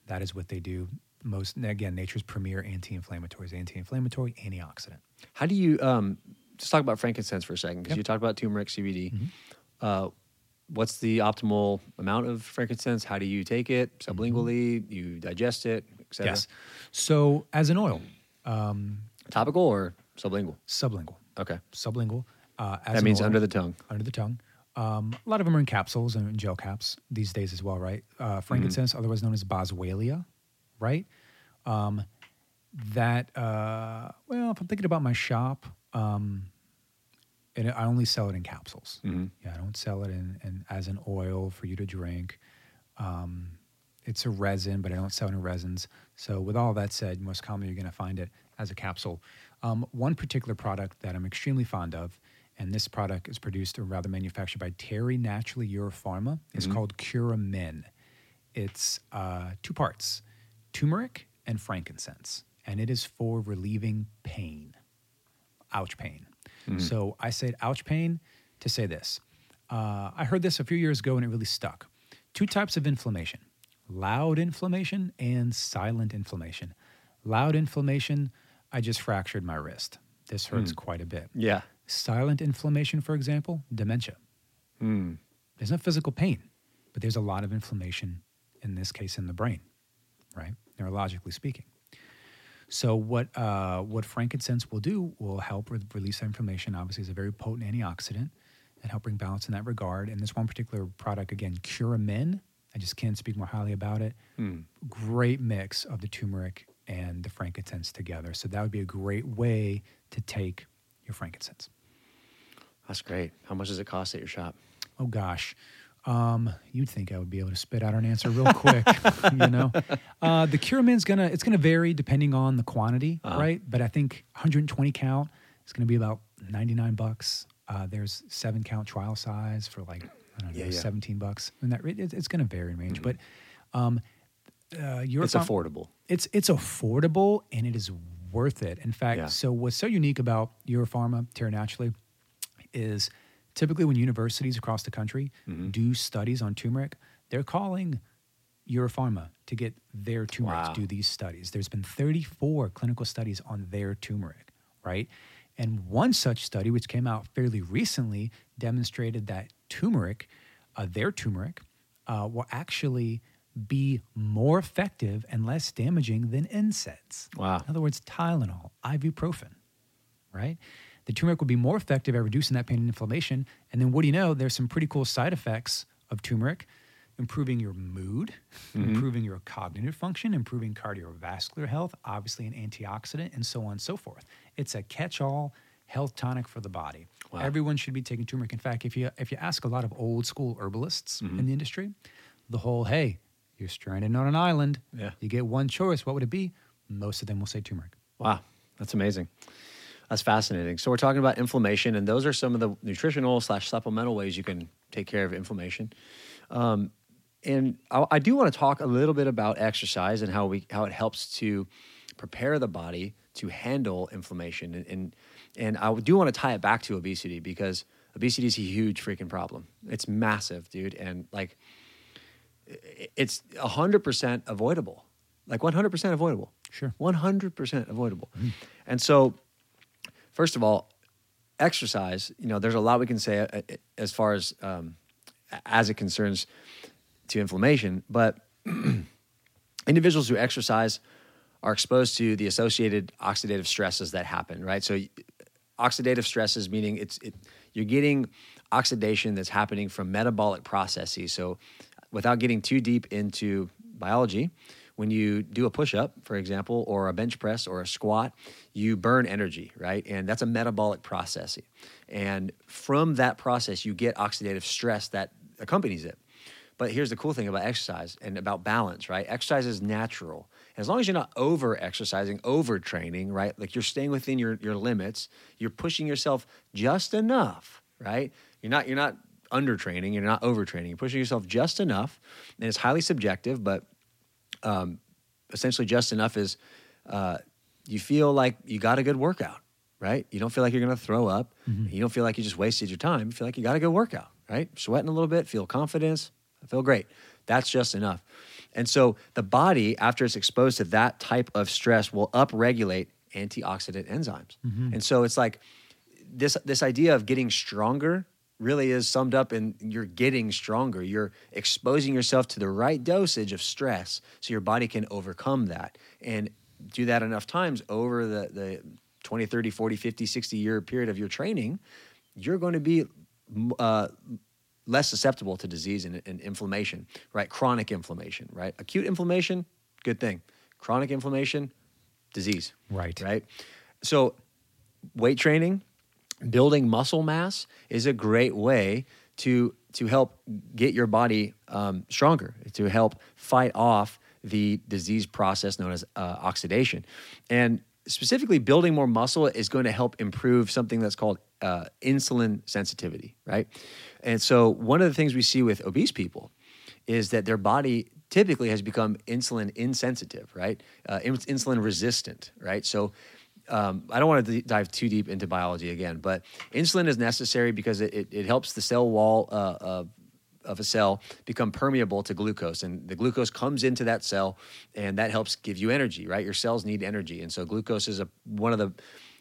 That is what they do. Most, again, nature's premier anti inflammatories, anti inflammatory, antioxidant. How do you um, just talk about frankincense for a second? Because Yep. you talked about turmeric, CBD. Uh, what's the optimal amount of frankincense? How do you take it sublingually? You digest it, etc. Yes. So as an oil, Topical or sublingual? sublingual, Okay. sublingual. Uh, as That means oil, under the tongue. under the tongue. Um, a lot of them are in capsules and in gel caps these days as well, right? Uh, frankincense, otherwise known as boswellia, right? Um, that uh, well, if I'm thinking about my shop, um, and I only sell it in capsules. Mhm. Yeah, I don't sell it in, in as an oil for you to drink. Um, it's a resin, but I don't sell it in resins. So, with all that said, most commonly you're going to find it as a capsule. Um, one particular product that I'm extremely fond of, and this product is produced or rather manufactured by Terry Naturally EuroPharma, is called Curamin. It's uh, two parts turmeric and frankincense, and it is for relieving pain ouch pain. So I said ouch pain to say this. Uh, I heard this a few years ago and it really stuck. Two types of inflammation loud inflammation and silent inflammation. Loud inflammation, I just fractured my wrist. This hurts quite a bit. Yeah. Silent inflammation, for example, dementia. Hmm. There's no physical pain, but there's a lot of inflammation, in this case, in the brain, right? Neurologically speaking. So what uh, what frankincense will do will help with release that inflammation. Obviously, it's a very potent antioxidant, and help bring balance in that regard. And this one particular product, again, Curamin, I just can't speak more highly about it. Hmm. Great mix of the turmeric and the frankincense together. So that would be a great way to take your frankincense. That's great. How much does it cost at your shop? Oh gosh. Um, you'd think I would be able to spit out an answer real quick, you know. Uh, the Curamin's gonna it's gonna vary depending on the quantity, Uh-huh. right? But I think 120 count is gonna be about 99 bucks. Uh, there's seven count trial size for like I don't know Yeah, yeah. 17 bucks, and that it, it's gonna vary in range. But um, uh, your It's farm- affordable. it's it's affordable and it is worth it. In fact, Yeah. so what's so unique about EuroPharma Terry Naturally is typically when universities across the country Mm-hmm. do studies on turmeric, they're calling EuroPharma to get their turmeric Wow. to do these studies. There's been 34 clinical studies on their turmeric, right? And one such study, which came out fairly recently, demonstrated that turmeric, uh, their turmeric, uh, will actually be more effective and less damaging than NSAIDs. Wow. In other words, Tylenol, ibuprofen, right? The turmeric will be more effective at reducing that pain and inflammation. And then what do you know? There's some pretty cool side effects of turmeric, improving your mood, mm-hmm. improving your cognitive function, improving cardiovascular health, obviously an antioxidant, and so on and so forth. It's a catch-all health tonic for the body. Wow. Everyone should be taking turmeric. In fact, if you if you ask a lot of old school herbalists mm-hmm. in the industry, the whole hey, you're stranded on an island. Yeah. You get one choice. What would it be? Most of them will say turmeric. Wow, that's amazing. That's fascinating. So we're talking about inflammation, and those are some of the nutritional slash supplemental ways you can take care of inflammation. Um, and I, I do want to talk a little bit about exercise and how we how it helps to prepare the body to handle inflammation. And and, and I do want to tie it back to obesity because obesity is a huge freaking problem. It's massive, dude, and like it's hundred percent avoidable. Like one hundred percent avoidable. Sure. 100% avoidable. And so, first of all, exercise, you know, there's a lot we can say uh, uh, as far as um, as it concerns to inflammation, but individuals who exercise are exposed to the associated oxidative stresses that happen, right? So, oxidative stresses meaning it's it, you're getting oxidation that's happening from metabolic processes. So, without getting too deep into biology, when you do a push up, for example, or a bench press or a squat, you burn energy, right? And that's a metabolic process. And from that process, you get oxidative stress that accompanies it. But here's the cool thing about exercise and about balance, right? Exercise is natural. As long as you're not over exercising, over training, right? Like you're staying within your, your limits, you're pushing yourself just enough, right? You're not you're not under training, you're not overtraining. You're pushing yourself just enough. And it's highly subjective, but um, essentially just enough is uh, you feel like you got a good workout, right? You don't feel like you're going to throw up. You don't feel like you just wasted your time. You feel like you got a good workout, right? Sweating a little bit, feel confidence, I feel great. That's just enough. And so the body, after it's exposed to that type of stress, will upregulate antioxidant enzymes. And so it's like this this idea of getting stronger really is summed up in you're getting stronger. You're exposing yourself to the right dosage of stress so your body can overcome that. And do that enough times over the, the 20, 30, 40, 50, 60 year period of your training, you're going to be uh, less susceptible to disease and, and inflammation, right? Chronic inflammation, right? Acute inflammation, good thing. Chronic inflammation, disease. Right. Right. So, weight training, building muscle mass is a great way to to help get your body um, stronger, to help fight off the disease process known as uh, oxidation, and specifically building more muscle is going to help improve something that's called uh, insulin sensitivity, right? And so one of the things we see with obese people is that their body typically has become insulin insensitive, right? Uh, ins- insulin resistant, right? So um, I don't want to dive too deep into biology again, but insulin is necessary because it, it, it helps the cell wall uh, of, of a cell become permeable to glucose. And the glucose comes into that cell and that helps give you energy, right? Your cells need energy. And so glucose is a, one of the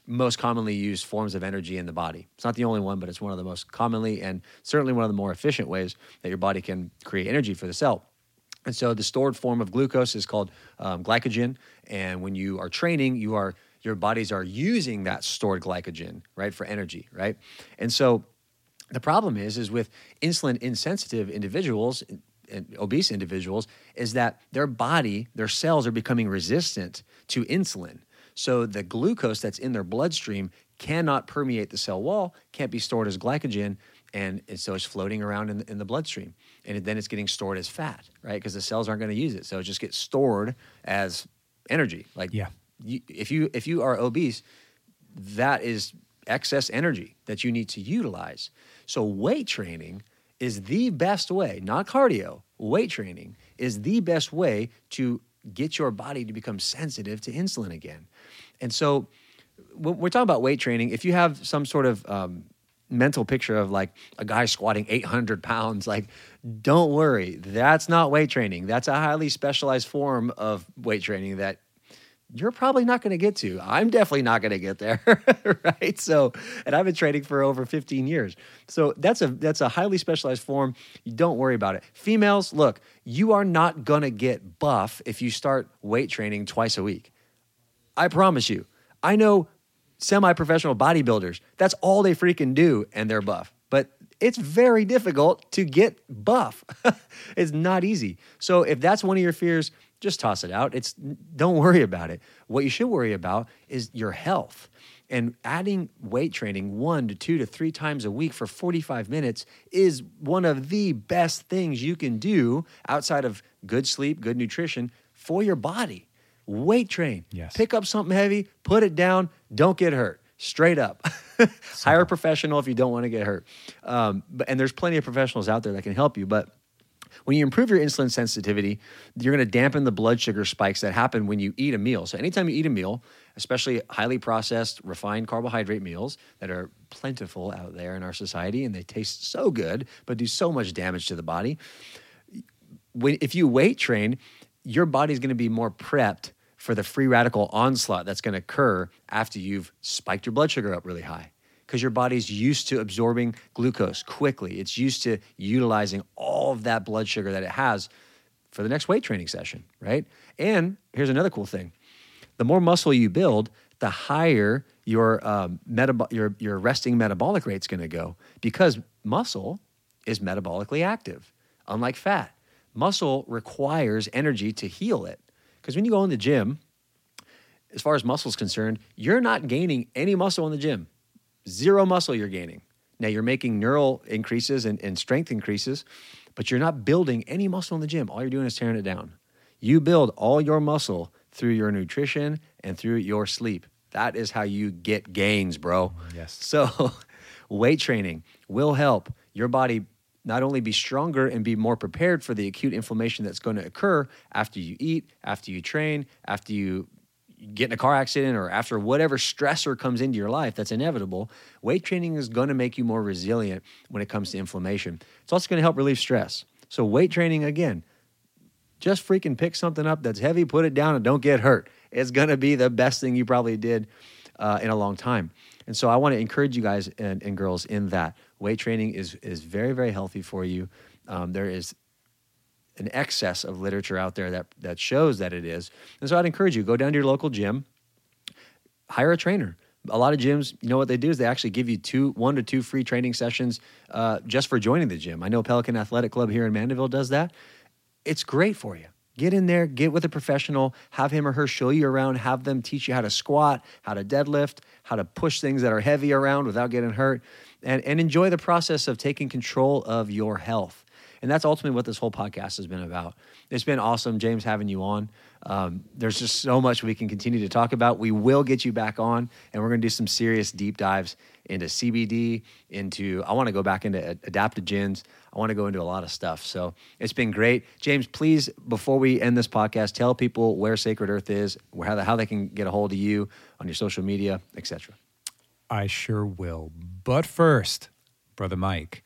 most commonly used forms of energy in the body. It's not the only one, but it's one of the most commonly and certainly one of the more efficient ways that your body can create energy for the cell. And so the stored form of glucose is called um, glycogen. And when you are training, you are your bodies are using that stored glycogen, right, for energy, right? And so The problem is, is with insulin insensitive individuals and obese individuals, is that their body, their cells are becoming resistant to insulin. So the glucose that's in their bloodstream cannot permeate the cell wall, can't be stored as glycogen, and, so it's floating around in the, in the bloodstream. And then it's getting stored as fat, right? Because the cells aren't going to use it. So it just gets stored as energy. Like yeah. You, if you if you are obese, that is excess energy that you need to utilize. So weight training is the best way, not cardio, weight training is the best way to get your body to become sensitive to insulin again. And so when we're talking about weight training, if you have some sort of um, mental picture of like a guy squatting 800 pounds, like, don't worry, that's not weight training. That's a highly specialized form of weight training that you're probably not going to get to. I'm definitely not going to get there, right? So, and I've been training for over 15 years. So that's a that's a highly specialized form. You don't worry about it. Females, look, you are not going to get buff if you start weight training twice a week. I promise you. I know semi-professional bodybuilders. That's all they freaking do and they're buff. But it's very difficult to get buff. it's not easy. So if that's one of your fears, just toss it out. It's don't worry about it. What you should worry about is your health. And adding weight training one to two to three times a week for 45 minutes is one of the best things you can do outside of good sleep, good nutrition for your body. Weight train. Yes. Pick up something heavy, put it down, don't get hurt. Straight up. Hire a professional if you don't want to get hurt. Um, but, and there's plenty of professionals out there that can help you. But when you improve your insulin sensitivity, you're going to dampen the blood sugar spikes that happen when you eat a meal. So, anytime you eat a meal, especially highly processed, refined carbohydrate meals that are plentiful out there in our society and they taste so good, but do so much damage to the body. When, if you weight train, your body's going to be more prepped for the free radical onslaught that's going to occur after you've spiked your blood sugar up really high because your body's used to absorbing glucose quickly. It's used to utilizing all of that blood sugar that it has for the next weight training session, right? And here's another cool thing the more muscle you build, the higher your, um, metab- your, your resting metabolic rate is going to go because muscle is metabolically active, unlike fat. Muscle requires energy to heal it. Because when you go in the gym, as far as muscle is concerned, you're not gaining any muscle in the gym. Zero muscle you're gaining. Now you're making neural increases and, and strength increases, but you're not building any muscle in the gym. All you're doing is tearing it down. You build all your muscle through your nutrition and through your sleep. That is how you get gains, bro. Yes. So, weight training will help your body not only be stronger and be more prepared for the acute inflammation that's going to occur after you eat, after you train, after you get in a car accident or after whatever stressor comes into your life that's inevitable, weight training is going to make you more resilient when it comes to inflammation. It's also going to help relieve stress. So, weight training, again, just freaking pick something up that's heavy, put it down, and don't get hurt. It's going to be the best thing you probably did uh, in a long time. And so, I want to encourage you guys and, and girls in that weight training is, is very, very healthy for you. Um, there is an excess of literature out there that that shows that it is. And so I'd encourage you go down to your local gym, hire a trainer. A lot of gyms, you know what they do is they actually give you two, one to two free training sessions uh, just for joining the gym. I know Pelican Athletic Club here in Mandeville does that. It's great for you. Get in there, get with a professional, have him or her show you around, have them teach you how to squat, how to deadlift, how to push things that are heavy around without getting hurt, and, and enjoy the process of taking control of your health. And that's ultimately what this whole podcast has been about. It's been awesome, James, having you on. Um, there's just so much we can continue to talk about. We will get you back on, and we're going to do some serious deep dives into CBD, into, I want to go back into adaptogens. I want to go into a lot of stuff. So it's been great. James, please, before we end this podcast, tell people where Sacred Earth is, how, how they can get a hold of you on your social media, etc. I sure will. But first, Brother Mike,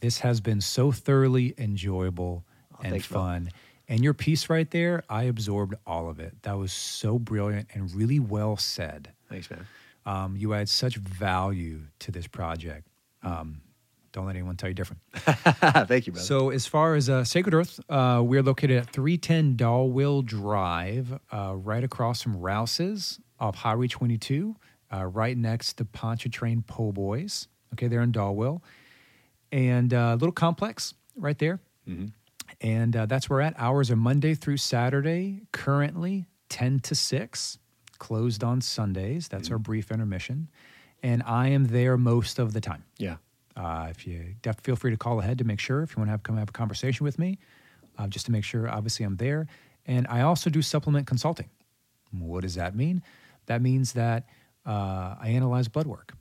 this has been so thoroughly enjoyable oh, and thanks, fun. Bro. And your piece right there, I absorbed all of it. That was so brilliant and really well said. Thanks, man. Um, you add such value to this project. Um, don't let anyone tell you different. Thank you, brother. So, as far as uh, Sacred Earth, uh, we're located at 310 Dalwell Drive, uh, right across from Rouse's off Highway 22, uh, right next to Pontchartrain Po' Boys. Okay, they're in Dalwell. And uh, a little complex right there. And uh, that's where we're at. Hours are Monday through Saturday, currently 10 to 6, closed on Sundays. That's our brief intermission. And I am there most of the time. Yeah. Uh, if you feel free to call ahead to make sure if you want to have come have a conversation with me, uh, just to make sure. Obviously, I'm there, and I also do supplement consulting. What does that mean? That means that uh, I analyze blood work,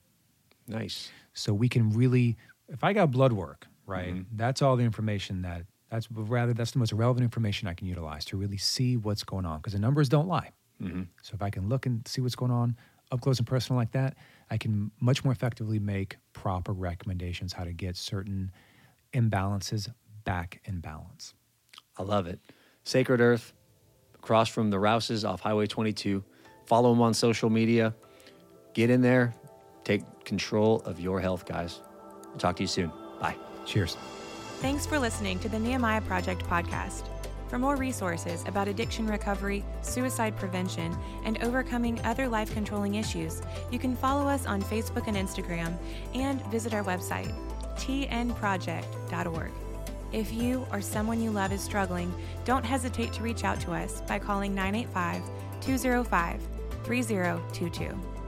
Nice. so we can really. If I got blood work, right, Mm-hmm. that's all the information that that's rather that's the most relevant information I can utilize to really see what's going on because the numbers don't lie. Mm-hmm. So if I can look and see what's going on up close and personal like that, I can much more effectively make proper recommendations how to get certain imbalances back in balance. I love it. Sacred Earth, across from the Rouses off Highway 22. Follow them on social media. Get in there. Take control of your health, guys. We'll talk to you soon. Bye. Cheers. Thanks for listening to the Nehemiah Project podcast. For more resources about addiction recovery, suicide prevention, and overcoming other life controlling issues, you can follow us on Facebook and Instagram and visit our website, tnproject.org. If you or someone you love is struggling, don't hesitate to reach out to us by calling 985 205 3022.